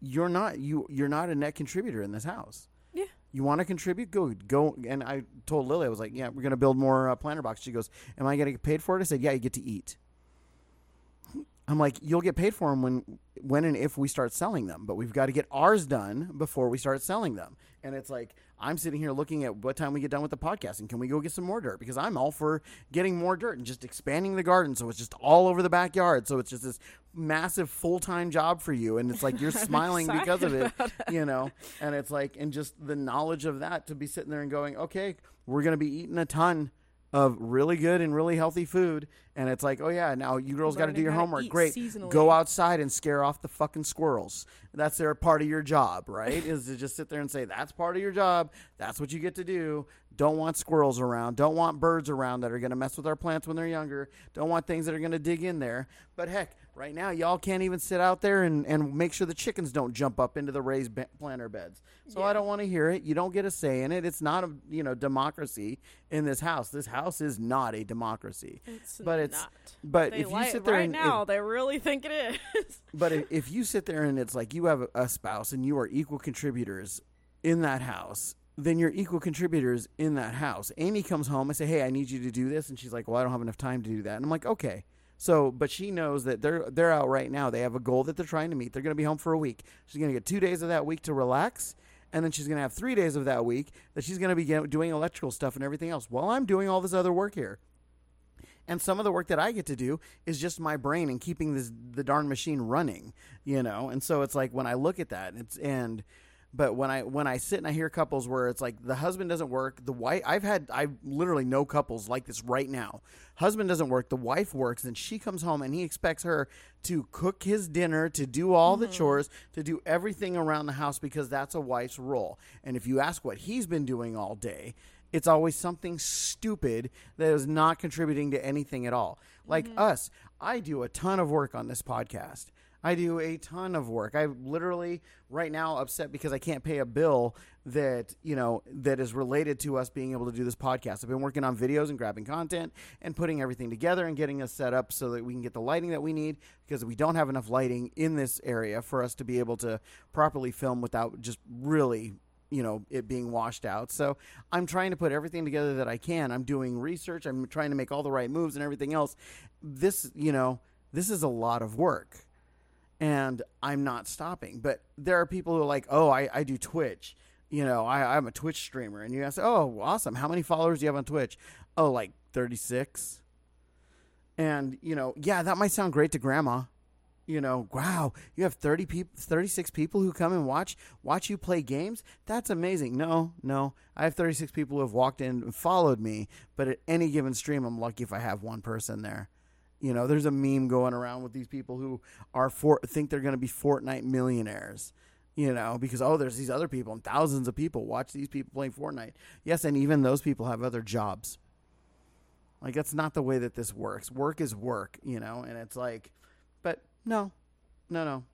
you're not you you're not a net contributor in this house. Yeah. You want to contribute? Go go. And I told Lily, I was like, yeah, we're gonna build more uh, planter box. She goes, am I gonna get paid for it? I said, yeah, you get to eat. I'm like, you'll get paid for them when when and if we start selling them, but we've got to get ours done before we start selling them. And it's like I'm sitting here looking at what time we get done with the podcast and can we go get some more dirt because I'm all for getting more dirt and just expanding the garden so it's just all over the backyard. So it's just this massive full time job for you, and it's like you're smiling because of it, you know. And it's like, and just the knowledge of that to be sitting there and going, okay, we're gonna be eating a ton of really good and really healthy food. And it's like, oh yeah, now you girls got to do your homework. Great, seasonally. go outside and scare off the fucking squirrels. That's their part of your job, right? Is to just sit there and say that's part of your job. That's what you get to do. Don't want squirrels around. Don't want birds around that are going to mess with our plants when they're younger. Don't want things that are going to dig in there. But heck, Right now, y'all can't even sit out there and, and make sure the chickens don't jump up into the raised ba- planter beds. So I don't want to hear it. You don't get a say in it. It's not a you know democracy in this house. This house is not a democracy. It's But it's- not. But They if you sit there right and now, they really think it is. but if, if you sit there and it's like you have a spouse and you are equal contributors in that house, then you're equal contributors in that house. Amy comes home I say, "Hey, I need you to do this," and she's like, "Well, I don't have enough time to do that." And I'm like, "Okay." So, but she knows that they're they're out right now. They have a goal that they're trying to meet. They're going to be home for a week. She's going to get two days of that week to relax, and then she's going to have three days of that week that she's going to be doing electrical stuff and everything else while I'm doing all this other work here. And some of the work that I get to do is just my brain and keeping this the darn machine running, you know. And so it's like when I look at that, it's and but when I when I sit and I hear couples where it's like the husband doesn't work, the wife I've had I literally know couples like this right now. Husband doesn't work, the wife works, and she comes home and he expects her to cook his dinner, to do all the mm-hmm. chores, to do everything around the house because that's a wife's role. And if you ask what he's been doing all day, it's always something stupid that is not contributing to anything at all. Like mm-hmm. us, I do a ton of work on this podcast. I do a ton of work. I'm literally right now upset because I can't pay a bill that, you know, that is related to us being able to do this podcast. I've been working on videos and grabbing content and putting everything together and getting us set up so that we can get the lighting that we need because we don't have enough lighting in this area for us to be able to properly film without just really you know it being washed out. So i'm trying to put everything together that i can. I'm doing research. I'm trying to make all the right moves and everything else. This you know this is a lot of work and i'm not stopping but there are people who are like oh i, I do twitch you know I, i'm a twitch streamer and you ask oh awesome how many followers do you have on twitch oh like 36 and you know yeah that might sound great to grandma you know, wow, you have 30 people 36 people who come and watch watch you play games? That's amazing. No, no. I have 36 people who have walked in and followed me, but at any given stream I'm lucky if I have one person there. You know, there's a meme going around with these people who are for think they're going to be Fortnite millionaires. You know, because oh, there's these other people and thousands of people watch these people playing Fortnite. Yes, and even those people have other jobs. Like that's not the way that this works. Work is work, you know, and it's like but no, no, no.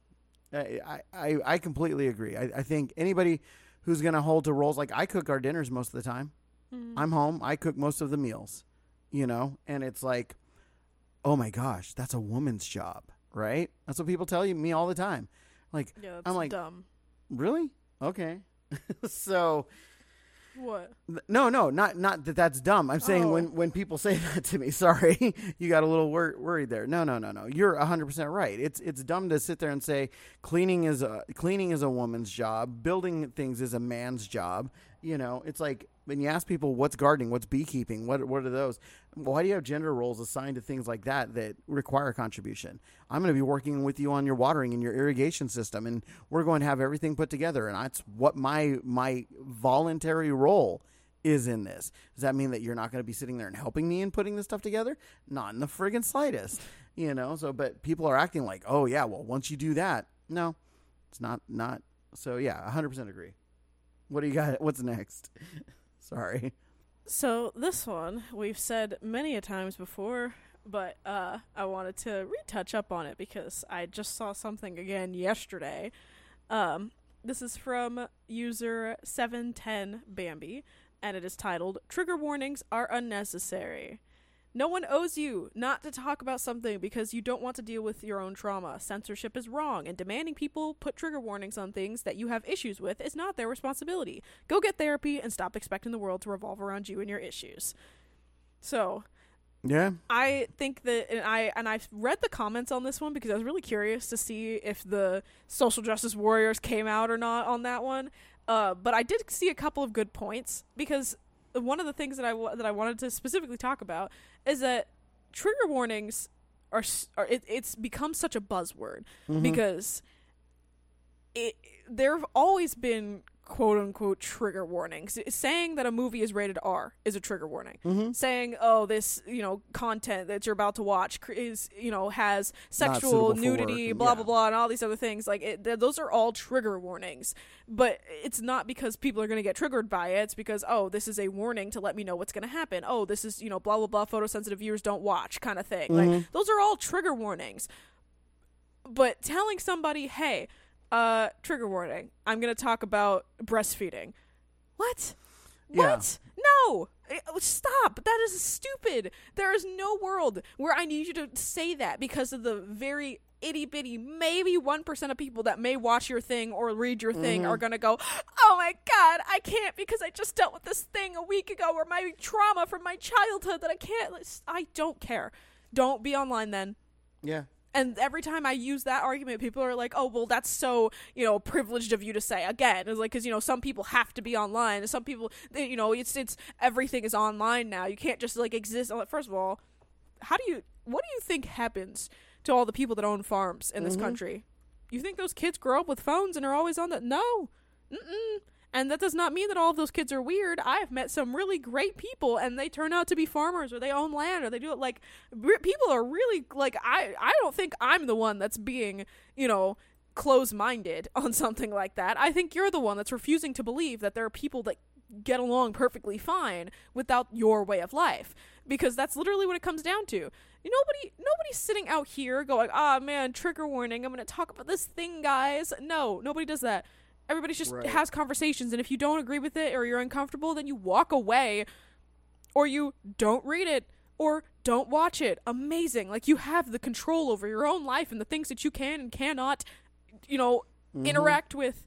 I I, I completely agree. I, I think anybody who's going to hold to roles like I cook our dinners most of the time. Mm. I'm home. I cook most of the meals, you know, and it's like, oh my gosh, that's a woman's job, right? That's what people tell you me all the time. Like, yeah, that's I'm like- dumb. really? Okay. so What? no, no, not not that that's dumb. I'm saying Oh. when when people say that to me, sorry, you got a little wor- worried there. No, no, no, no. You're 100% right. It's it's dumb to sit there and say cleaning is a cleaning is a woman's job, building things is a man's job. You know, it's like when you ask people what's gardening, what's beekeeping, what what are those? Why do you have gender roles assigned to things like that that require contribution? I'm going to be working with you on your watering and your irrigation system, and we're going to have everything put together, and that's what my my voluntary role is in this. Does that mean that you're not going to be sitting there and helping me in putting this stuff together? Not in the friggin' slightest, you know. So, but people are acting like, oh yeah, well once you do that, no, it's not not. So yeah, 100 percent agree. What do you got? What's next? Sorry. So this one we've said many a times before, but uh, I wanted to retouch up on it because I just saw something again yesterday. Um, this is from user seven ten Bambi, and it is titled "Trigger warnings are unnecessary." No one owes you not to talk about something because you don't want to deal with your own trauma. Censorship is wrong, and demanding people put trigger warnings on things that you have issues with is not their responsibility. Go get therapy and stop expecting the world to revolve around you and your issues. So, Yeah. I think that and I and I've read the comments on this one because I was really curious to see if the social justice warriors came out or not on that one. Uh, but I did see a couple of good points because one of the things that I that I wanted to specifically talk about is that trigger warnings are, are it, it's become such a buzzword Mhm. because it there have always been quote unquote trigger warnings. Saying that a movie is rated R is a trigger warning. Mhm. Saying oh this you know content that you're about to watch is you know has sexual nudity blah yeah. blah blah and all these other things like it, th- those are all trigger warnings. But it's not because people are going to get triggered by it. It's because oh this is a warning to let me know what's going to happen. Oh this is you know blah blah blah photosensitive viewers don't watch kind of thing. Mhm. Like those are all trigger warnings but telling somebody, "Hey, uh trigger warning. I'm going to talk about breastfeeding." What? Yeah. What? No. Eh, Stop. That is stupid. There is no world where I need you to say that because of the very itty bitty, maybe 1% of people that may watch your thing or read your thing are going to go, oh my God, I can't because I just dealt with this thing a week ago or my trauma from my childhood that I can't. I don't care. Don't be online then. Yeah. And every time I use that argument, people are like, "Oh, well, that's so you know privileged of you to say." Again, it's like because you know some people have to be online, and some people, they, you know, it's it's everything is online now. You can't just like exist. First of all, how do you? What do you think happens to all the people that own farms in this mm-hmm. country? You think those kids grow up with phones and are always on that? No, Mm-mm. And that does not mean that all of those kids are weird. I have met some really great people, and they turn out to be farmers, or they own land, or they do it like people are really like I. I don't think I'm the one that's being you know close-minded on something like that. I think you're the one that's refusing to believe that there are people that get along perfectly fine without your way of life because that's literally what it comes down to. Nobody nobody's sitting out here going, "Ah, man, trigger warning. I'm going to talk about this thing, guys." No, nobody does that. Everybody just Right. has conversations and if you don't agree with it or you're uncomfortable, then you walk away or you don't read it or don't watch it. Amazing. Like you have the control over your own life and the things that you can and cannot you know, mm-hmm. interact with.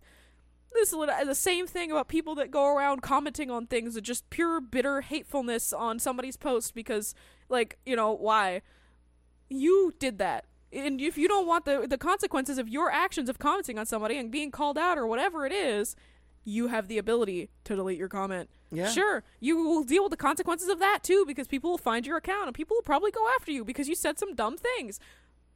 This is the same thing about people that go around commenting on things of just pure bitter hatefulness on somebody's post because, like, you know, why? You did that. And if you don't want the the consequences of your actions of commenting on somebody and being called out or whatever it is, you have the ability to delete your comment. Yeah. Sure, you will deal with the consequences of that too because people will find your account and people will probably go after you because you said some dumb things.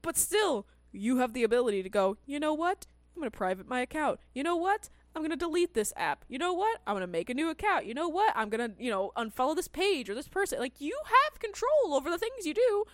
But still, you have the ability to go, you know what? I'm going to private my account. You know what? I'm going to delete this app. You know what? I'm going to make a new account. You know what? I'm going to, you know, unfollow this page or this person. Like you have control over the things you do.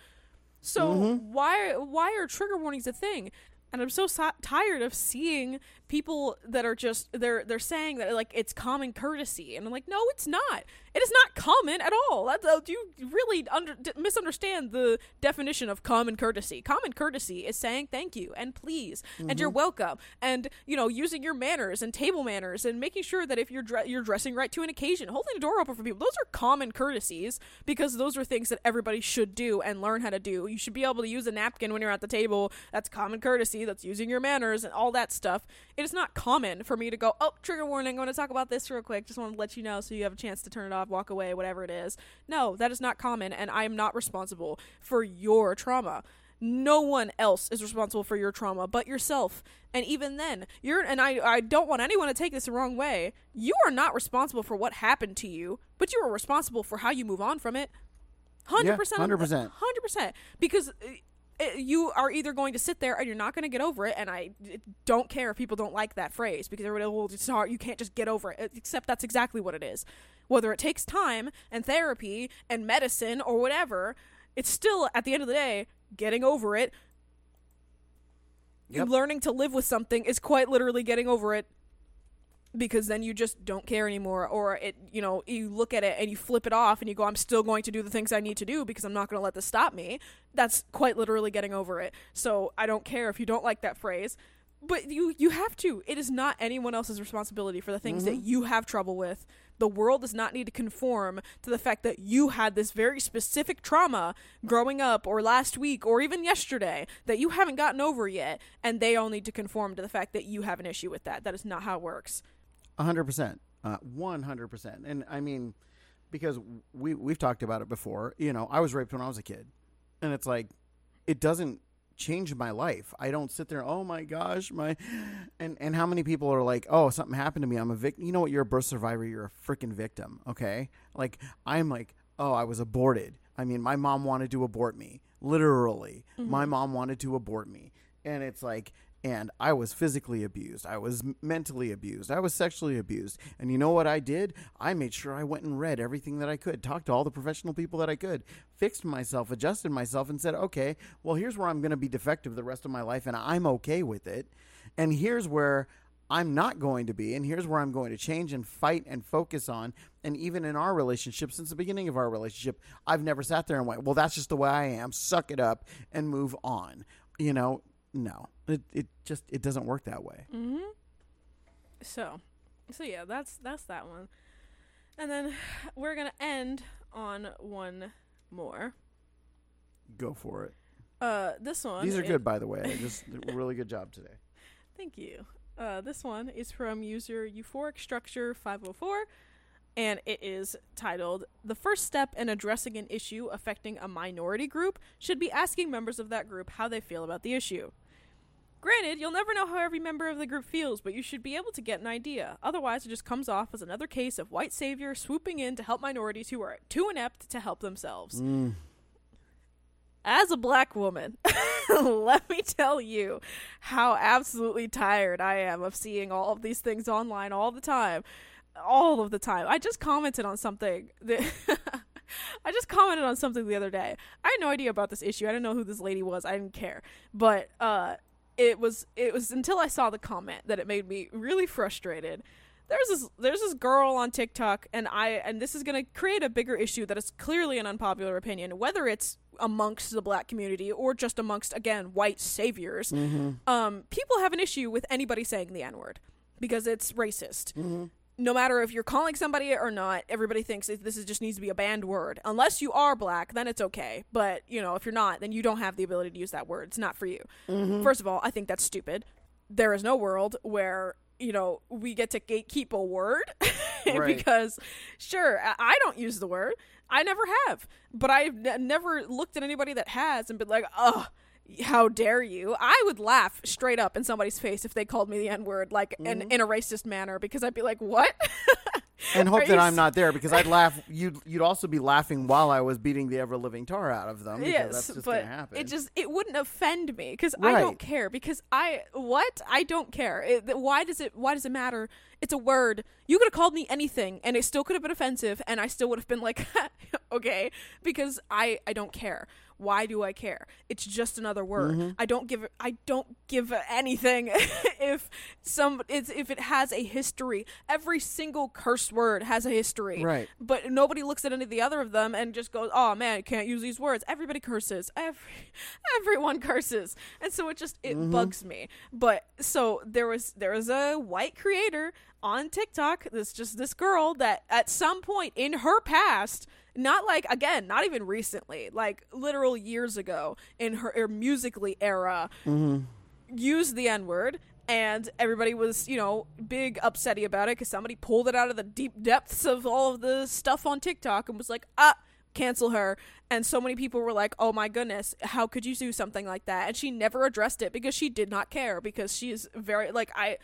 So mm-hmm. why why are trigger warnings a thing? And I'm so si- tired of seeing people that are just they're they're saying that like it's common courtesy, and I'm like, no, it's not. It is not common at all. That uh, you really under, d- misunderstand the definition of common courtesy. Common courtesy is saying thank you and please and you're welcome, and you know using your manners and table manners and making sure that if you're dre- you're dressing right to an occasion, holding the door open for people. Those are common courtesies because those are things that everybody should do and learn how to do. You should be able to use a napkin when you're at the table. That's common courtesy. That's using your manners and all that stuff. It is not common for me to go, oh, trigger warning. I'm going to talk about this real quick. Just want to let you know so you have a chance to turn it off, walk away, whatever it is. No, that is not common, and I am not responsible for your trauma. No one else is responsible for your trauma but yourself. And even then, you're and I I don't want anyone to take this the wrong way. You are not responsible for what happened to you, but you are responsible for how you move on from it. 100%. Yeah, 100%. 100%. Because uh, uh, uh, you are either going to sit there and you're not going to get over it and I don't care if people don't like that phrase because everybody will it's hard you can't just get over it except that's exactly what it is. Whether it takes time and therapy and medicine or whatever it's still at the end of the day getting over it. Yep. learning to live with something is quite literally getting over it because then you just don't care anymore or it you know you look at it and you flip it off and you go I'm still going to do the things I need to do because I'm not going to let this stop me. That's quite literally getting over it. So I don't care if you don't like that phrase. But you you have to. It is not anyone else's responsibility for the things that mm-hmm. you have trouble with. The world does not need to conform to the fact that you had this very specific trauma growing up or last week or even yesterday that you haven't gotten over yet and they all need to conform to the fact that you have an issue with that. That is not how it works hundred percent, Uh, one hundred percent. And I mean, because we we've talked about it before. You know, I was raped when I was a kid, and it's like it doesn't change my life. I don't sit there. Oh my gosh, my and and how many people are like, oh, something happened to me. I'm a victim. You know what? You're a birth survivor. You're a freaking victim. Okay, like I'm like, oh, I was aborted. I mean, my mom wanted to abort me. Literally, my mom wanted to abort me, and it's like and I was physically abused. I was mentally abused. I was sexually abused. And you know what I did? I made sure I went and read everything that I could, talked to all the professional people that I could, fixed myself, adjusted myself, and said, okay, well, here's where I'm going to be defective the rest of my life, and I'm okay with it. And here's where I'm not going to be, and here's where I'm going to change and fight and focus on. And even in our relationship, since the beginning of our relationship, I've never sat there and went, well, that's just the way I am. Suck it up and move on. You know, no, it it just it doesn't work that way. Mm-hmm. So, so yeah, that's that's that one, and then we're gonna end on one more. Go for it. Uh, this one. These are good, by the way. Just really good job today. Thank you. Uh, this one is from user Euphoric Structure 504, and it is titled The first step in addressing an issue affecting a minority group should be asking members of that group how they feel about the issue. Granted, you'll never know how every member of the group feels, but you should be able to get an idea. Otherwise, it just comes off as another case of white savior swooping in to help minorities who are too inept to help themselves Mm. as a black woman, let me tell you how absolutely tired I am of seeing all of these things online all the time. All of the time. I just commented on something that I just commented on something the other day. I had no idea about this issue. I didn't know who this lady was. I didn't care. But uh it was it was until I saw the comment that it made me really frustrated. There's this there's this girl on TikTok and I and this is going to create a bigger issue that is clearly an unpopular opinion whether it's amongst the black community or just amongst again white saviors. Um people have an issue with anybody saying the n-word because it's racist no matter if you're calling somebody or not, everybody thinks this is just needs to be a banned word. Unless you are black, then it's okay. But you know, if you're not, then you don't have the ability to use that word. It's not for you. Mm-hmm. First of all, I think that's stupid. There is no world where you know we get to gatekeep a word Right. because sure I- I don't use the word. I never have, but I've n- never looked at anybody that has and been like, oh. How dare you? I would laugh straight up in somebody's face if they called me the N word, like in, mm-hmm. in a racist manner, because I'd be like, "What?" And hope that I'm not there because I'd laugh. You'd you'd also be laughing while I was beating the ever living tar out of them. Yes, that's just but it just it wouldn't offend me because I don't care because I what I don't care. It, why does it Why does it matter? It's a word. You could have called me anything, and it still could have been offensive, and I still would have been like, okay, because I I don't care. Why do I care? It's just another word. Mm-hmm. I don't give I don't give anything if some it's if it has a history. Every single curse word has a history Right. but nobody looks at any of the other of them and just goes, "Oh man, can't use these words." Everybody curses. Every everyone curses, and so it just it bugs me. But so there was there was a white creator on TikTok. This just this girl that at some point in her past. Not like again, not even recently, like literal years ago in her, her Musical.ly era, used the N word, and everybody was, you know, big upsetty about it because somebody pulled it out of the deep depths of all of the stuff on TikTok and was like, ah, cancel her. And so many people were like, oh my goodness, how could you do something like that? And she never addressed it because she did not care because she is very, like, I.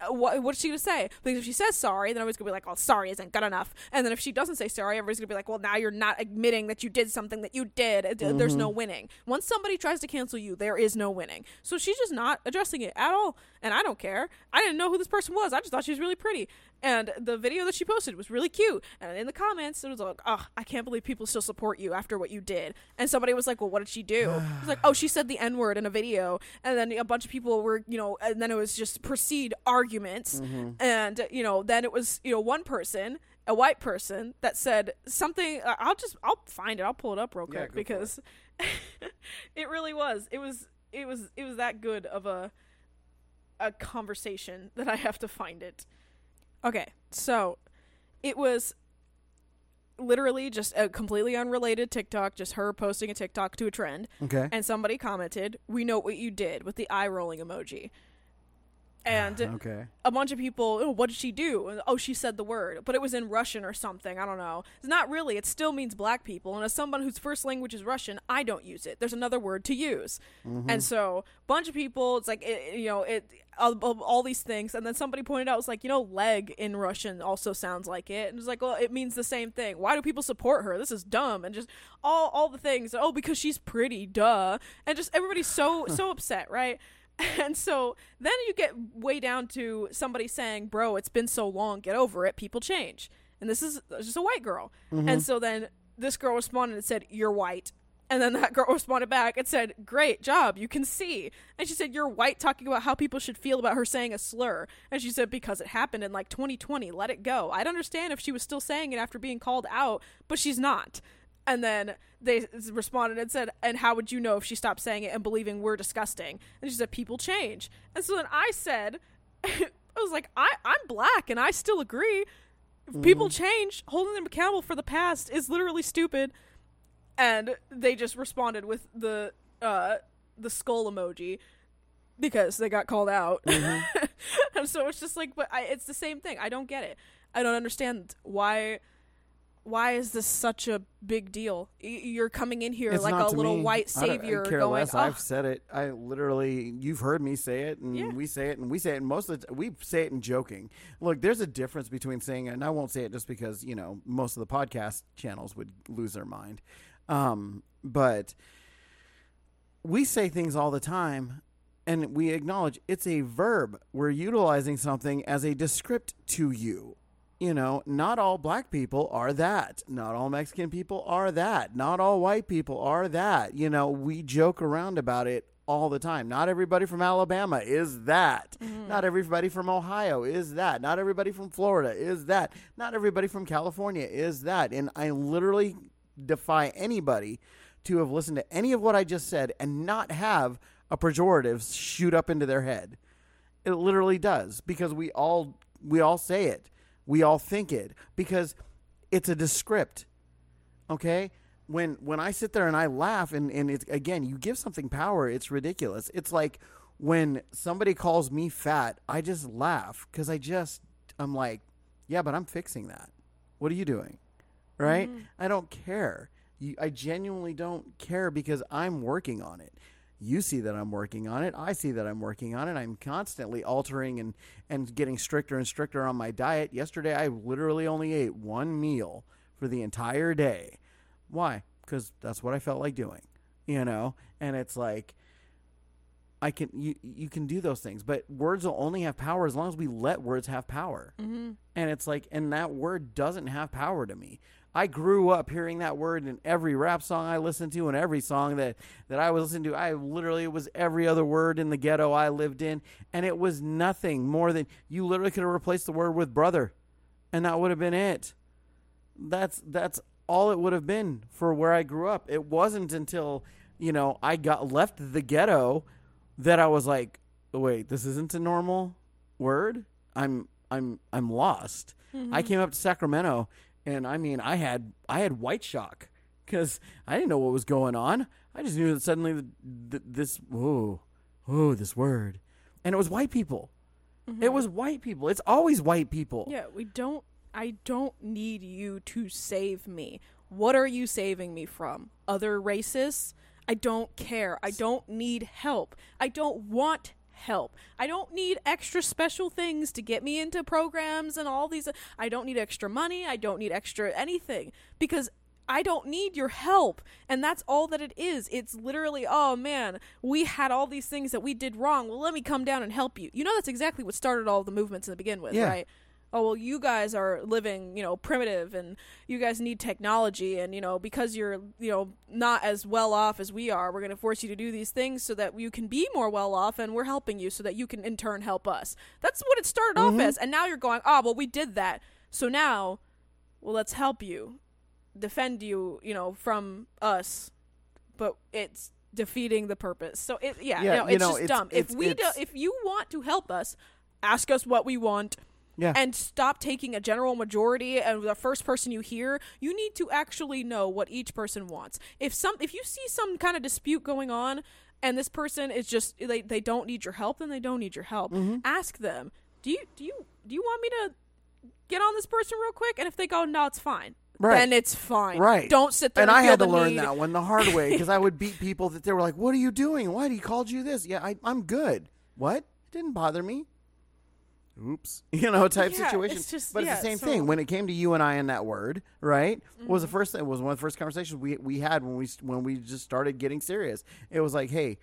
uh, What, what's she gonna say? Because if she says sorry, then everybody's gonna be like, "Well, sorry isn't good enough." And then if she doesn't say sorry, everybody's gonna be like, "Well, now you're not admitting that you did something that you did." It- There's no winning. Once somebody tries to cancel you, there is no winning. So she's just not addressing it at all, and I don't care. I didn't know who this person was. I just thought she was really pretty, and the video that she posted was really cute. And in the comments, it was like, "Oh, I can't believe people still support you after what you did." And somebody was like, "Well, what did she do?" It was like, "Oh, she said the n word in a video," and then a bunch of people were, you know, and then it was just proceed arguments, and you know, then it was, you know, one person. A white person that said something. uh, I'll just, I'll find it. I'll pull it up real quick go for it. because it really was. It was, it was, it was that good of a, a conversation that I have to find it. Okay, so it was literally just a completely unrelated TikTok, just her posting a TikTok to a trend, okay. and somebody commented, "We know what you did" with the eye rolling emoji. And ah, okay. a bunch of people, oh, what did she do? Oh, she said the word, but it was in Russian or something. I don't know. It's not really. It still means black people. And as someone whose first language is Russian, I don't use it. There's another word to use. Mm-hmm. And so, bunch of people, it's like, it, you know, it all, all- all these things. And then somebody pointed out, it's like, you know, leg in Russian also sounds like it. And it's like, well, it means the same thing. Why do people support her? This is dumb. And just all all the things. Oh, because she's pretty, duh. And just everybody's so so upset, right? And so then you get way down to somebody saying, "Bro, it's been so long, get over it. People change." And this is just a white girl. Mm-hmm. And so then this girl responded and said, "You're white." And then that girl responded back and said, "Great job, you can see." And she said, "You're white talking about how people should feel about her saying a slur." And she said, "Because it happened in like 2020, let it go." I'd understand if she was still saying it after being called out, but she's not. And then they responded and said, "And how would you know if she stopped saying it and believing we're disgusting?" And she said, "People change." And so then I said, "I was like, I I'm black and I still agree. If people change, holding them accountable for the past is literally stupid." And they just responded with the uh the skull emoji because they got called out. and so it's just like, but I, it's the same thing. I don't get it. I don't understand why. Why is this such a big deal? You're coming in here It's like a little me. white I don't- I savior care going, less. "Oh, I've said it. I literally, you've heard me say it, and Yeah. we say it, and we say it. And most of the, t- we say it in joking. Look, there's a difference between saying, it, and I won't say it just because you know most of the podcast channels would lose their mind. Um, but we say things all the time, and we acknowledge it's a verb. We're utilizing something as a descript to you. You know, not all black people are that. Not all Mexican people are that. Not all white people are that. You know, we joke around about it all the time. Not everybody from Alabama is that. Mm-hmm. Not everybody from Ohio is that. Not everybody from Florida is that. Not everybody from California is that. And I literally defy anybody to have listened to any of what I just said and not have a pejorative shoot up into their head. It literally does because we all we all say it. We all think it because it's a descript. Okay? When when I sit there and I laugh and and it's again, you give something power, it's ridiculous. It's like when somebody calls me fat, I just laugh cuz I just I'm like, yeah, but I'm fixing that. What are you doing? Right? Mm-hmm. I don't care. You, I genuinely don't care because I'm working on it. You see that I'm working on it. I see that I'm working on it. I'm constantly altering and, and getting stricter and stricter on my diet. Yesterday, I literally only ate one meal for the entire day. Why? Because that's what I felt like doing, you know? And it's like, I can you you can do those things, but words will only have power as long as we let words have power. Mm-hmm. And it's like, and that word doesn't have power to me. I grew up hearing that word in every rap song I listened to, and every song that that I was listening to. I literally it was every other word in the ghetto I lived in, and it was nothing more than you literally could have replaced the word with brother, and that would have been it. That's that's all it would have been for where I grew up. It wasn't until you know I got left the ghetto that I was like, wait, this isn't a normal word. I'm I'm I'm lost. I mm-hmm. came up to Sacramento, and I mean, I had I had white shock because I didn't know what was going on. I just knew that suddenly the, th this whoa whoa this word, and it was white people. It mm-hmm. was white people. It's always white people. Yeah, we don't. I don't need you to save me. What are you saving me from? Other racists? I don't care. I don't need help. I don't want help. I don't need extra special things to get me into programs and all these. I don't need extra money. I don't need extra anything because I don't need your help. And that's all that it is. It's literally, oh man, we had all these things that we did wrong. Well, let me come down and help you. You know, that's exactly what started all the movements to begin with, Yeah. right? Oh, well, you guys are living, you know, primitive and you guys need technology. And, you know, because you're, you know, not as well off as we are, we're going to force you to do these things so that you can be more well off and we're helping you so that you can in turn help us. That's what it started off mm-hmm. as. And now you're going, oh, well, we did that. So now, well, let's help you defend you, you know, from us, but it's defeating the purpose. So it, yeah, Yeah, no, it's know, just it's- dumb. if we do, if you want to help us, ask us what we want. Yeah. And stop taking a general majority and the first person you hear. You need to actually know what each person wants. If some, if you see some kind of dispute going on, and this person is just they, they don't need your help, then they don't need your help. Mm-hmm. Ask them. Do you do you do you want me to get on this person real quick? And if they go, no, it's fine. Right. Then it's fine. Right. Don't sit there. and And, I had to learn need- that one the hard way because I would beat people that they were like, "What are you doing? Why did he called you this?" Yeah, I, I'm good. What? It didn't bother me. Oops, you know, type Yeah, situation. it's just- but it's the same so- thing when it came to you and I and that word, right? Was the Mm-hmm. first thing was one of the first conversations we we had when we when we just started getting serious. It was like, hey.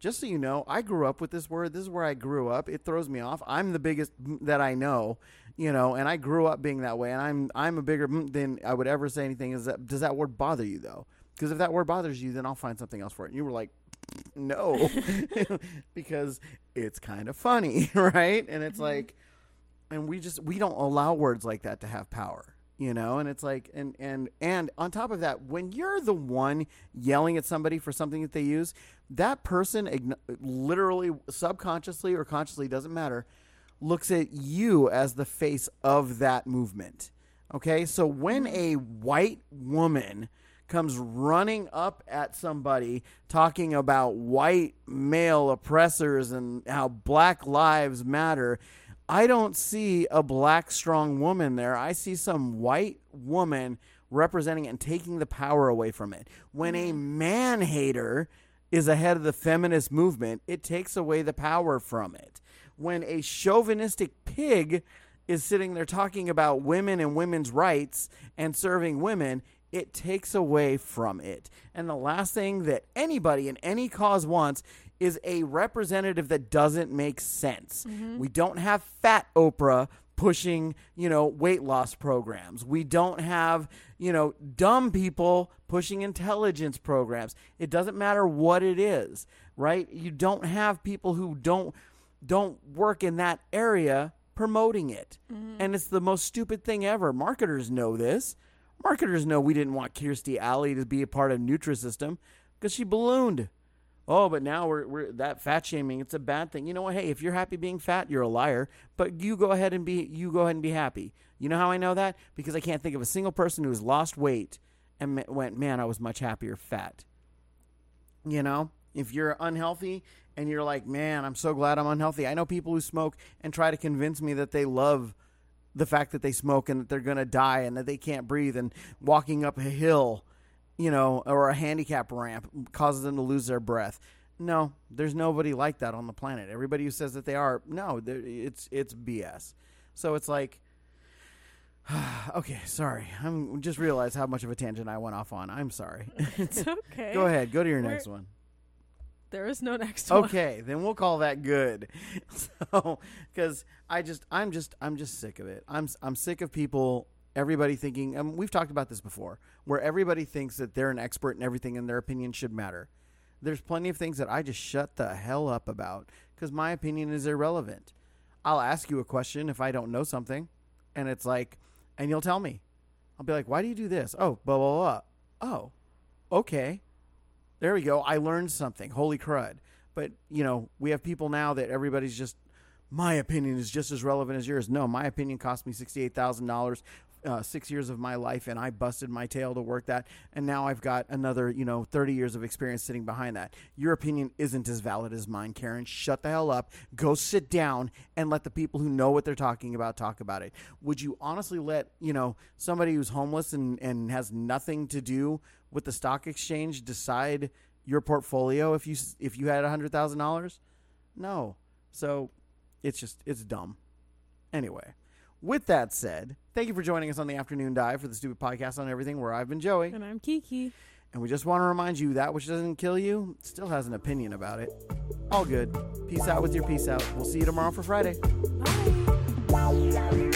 Just so you know, I grew up with this word. This is where I grew up. It throws me off. I'm the biggest that I know, you know, and I grew up being that way. And I'm I'm a bigger than I would ever say anything. Is that does that word bother you though? Because if that word bothers you, then I'll find something else for it. And you were like, no, because it's kind of funny, right? And it's mm-hmm. like, and we just we don't allow words like that to have power. you know and it's like and and and on top of that when you're the one yelling at somebody for something that they use that person ign- literally subconsciously or consciously doesn't matter looks at you as the face of that movement okay so when mm-hmm. a white woman comes running up at somebody talking about white male oppressors and how black lives matter I don't see a black strong woman there. I see some white woman representing and taking the power away from it. When a mm-hmm. man hater is ahead of the feminist movement, it takes away the power from it. When a chauvinistic pig is sitting there talking about women and women's rights and serving women, it takes away from it. And the last thing that anybody in any cause wants is a representative that doesn't make sense. Mm-hmm. We don't have fat Oprah pushing, you know, weight loss programs. We don't have, you know, dumb people pushing intelligence programs. It doesn't matter what it is, right? You don't have people who don't don't work in that area promoting it. Mm-hmm. And it's the most stupid thing ever. Marketers know this. Marketers know we didn't want Kirstie Alley to be a part of Nutrisystem because she ballooned. Oh, but now we're, we're that fat shaming. It's a bad thing. You know what? Hey, if you're happy being fat, you're a liar. But you go ahead and be you go ahead and be happy. You know how I know that? Because I can't think of a single person who's lost weight and went, man, I was much happier fat. You know, if you're unhealthy and you're like, man, I'm so glad I'm unhealthy. I know people who smoke and try to convince me that they love the fact that they smoke and that they're going to die and that they can't breathe and walking up a hill, you know, or a handicap ramp causes them to lose their breath. No, there's nobody like that on the planet. Everybody who says that they are, no, it's it's BS. So it's like, okay, sorry. I'm just realized how much of a tangent I went off on. I'm sorry. It's okay. Go ahead, go to your We're- next one. There is no next one. Okay, then we'll call that good. So, because I just, I'm just, I'm just sick of it. I'm, I'm sick of people, everybody thinking, and we've talked about this before, where everybody thinks that they're an expert in everything and their opinion should matter. There's plenty of things that I just shut the hell up about because my opinion is irrelevant. I'll ask you a question if I don't know something, and it's like, and you'll tell me. I'll be like, why do you do this? Oh, blah, blah, blah. Oh, okay. There we go. I learned something. Holy crud. But, you know, we have people now that everybody's just, my opinion is just as relevant as yours. No, my opinion cost me $68,000, uh, six years of my life, and I busted my tail to work that. And now I've got another, you know, 30 years of experience sitting behind that. Your opinion isn't as valid as mine, Karen. Shut the hell up. Go sit down and let the people who know what they're talking about talk about it. Would you honestly let, you know, somebody who's homeless and, and has nothing to do with the stock exchange decide your portfolio if you if you had $100,000? No. So it's just it's dumb. Anyway, with that said, thank you for joining us on the afternoon dive for the stupid podcast on everything where I've been Joey. And I'm Kiki. And we just want to remind you that which doesn't kill you still has an opinion about it. All good. Peace out with your peace out. We'll see you tomorrow for Friday. Bye.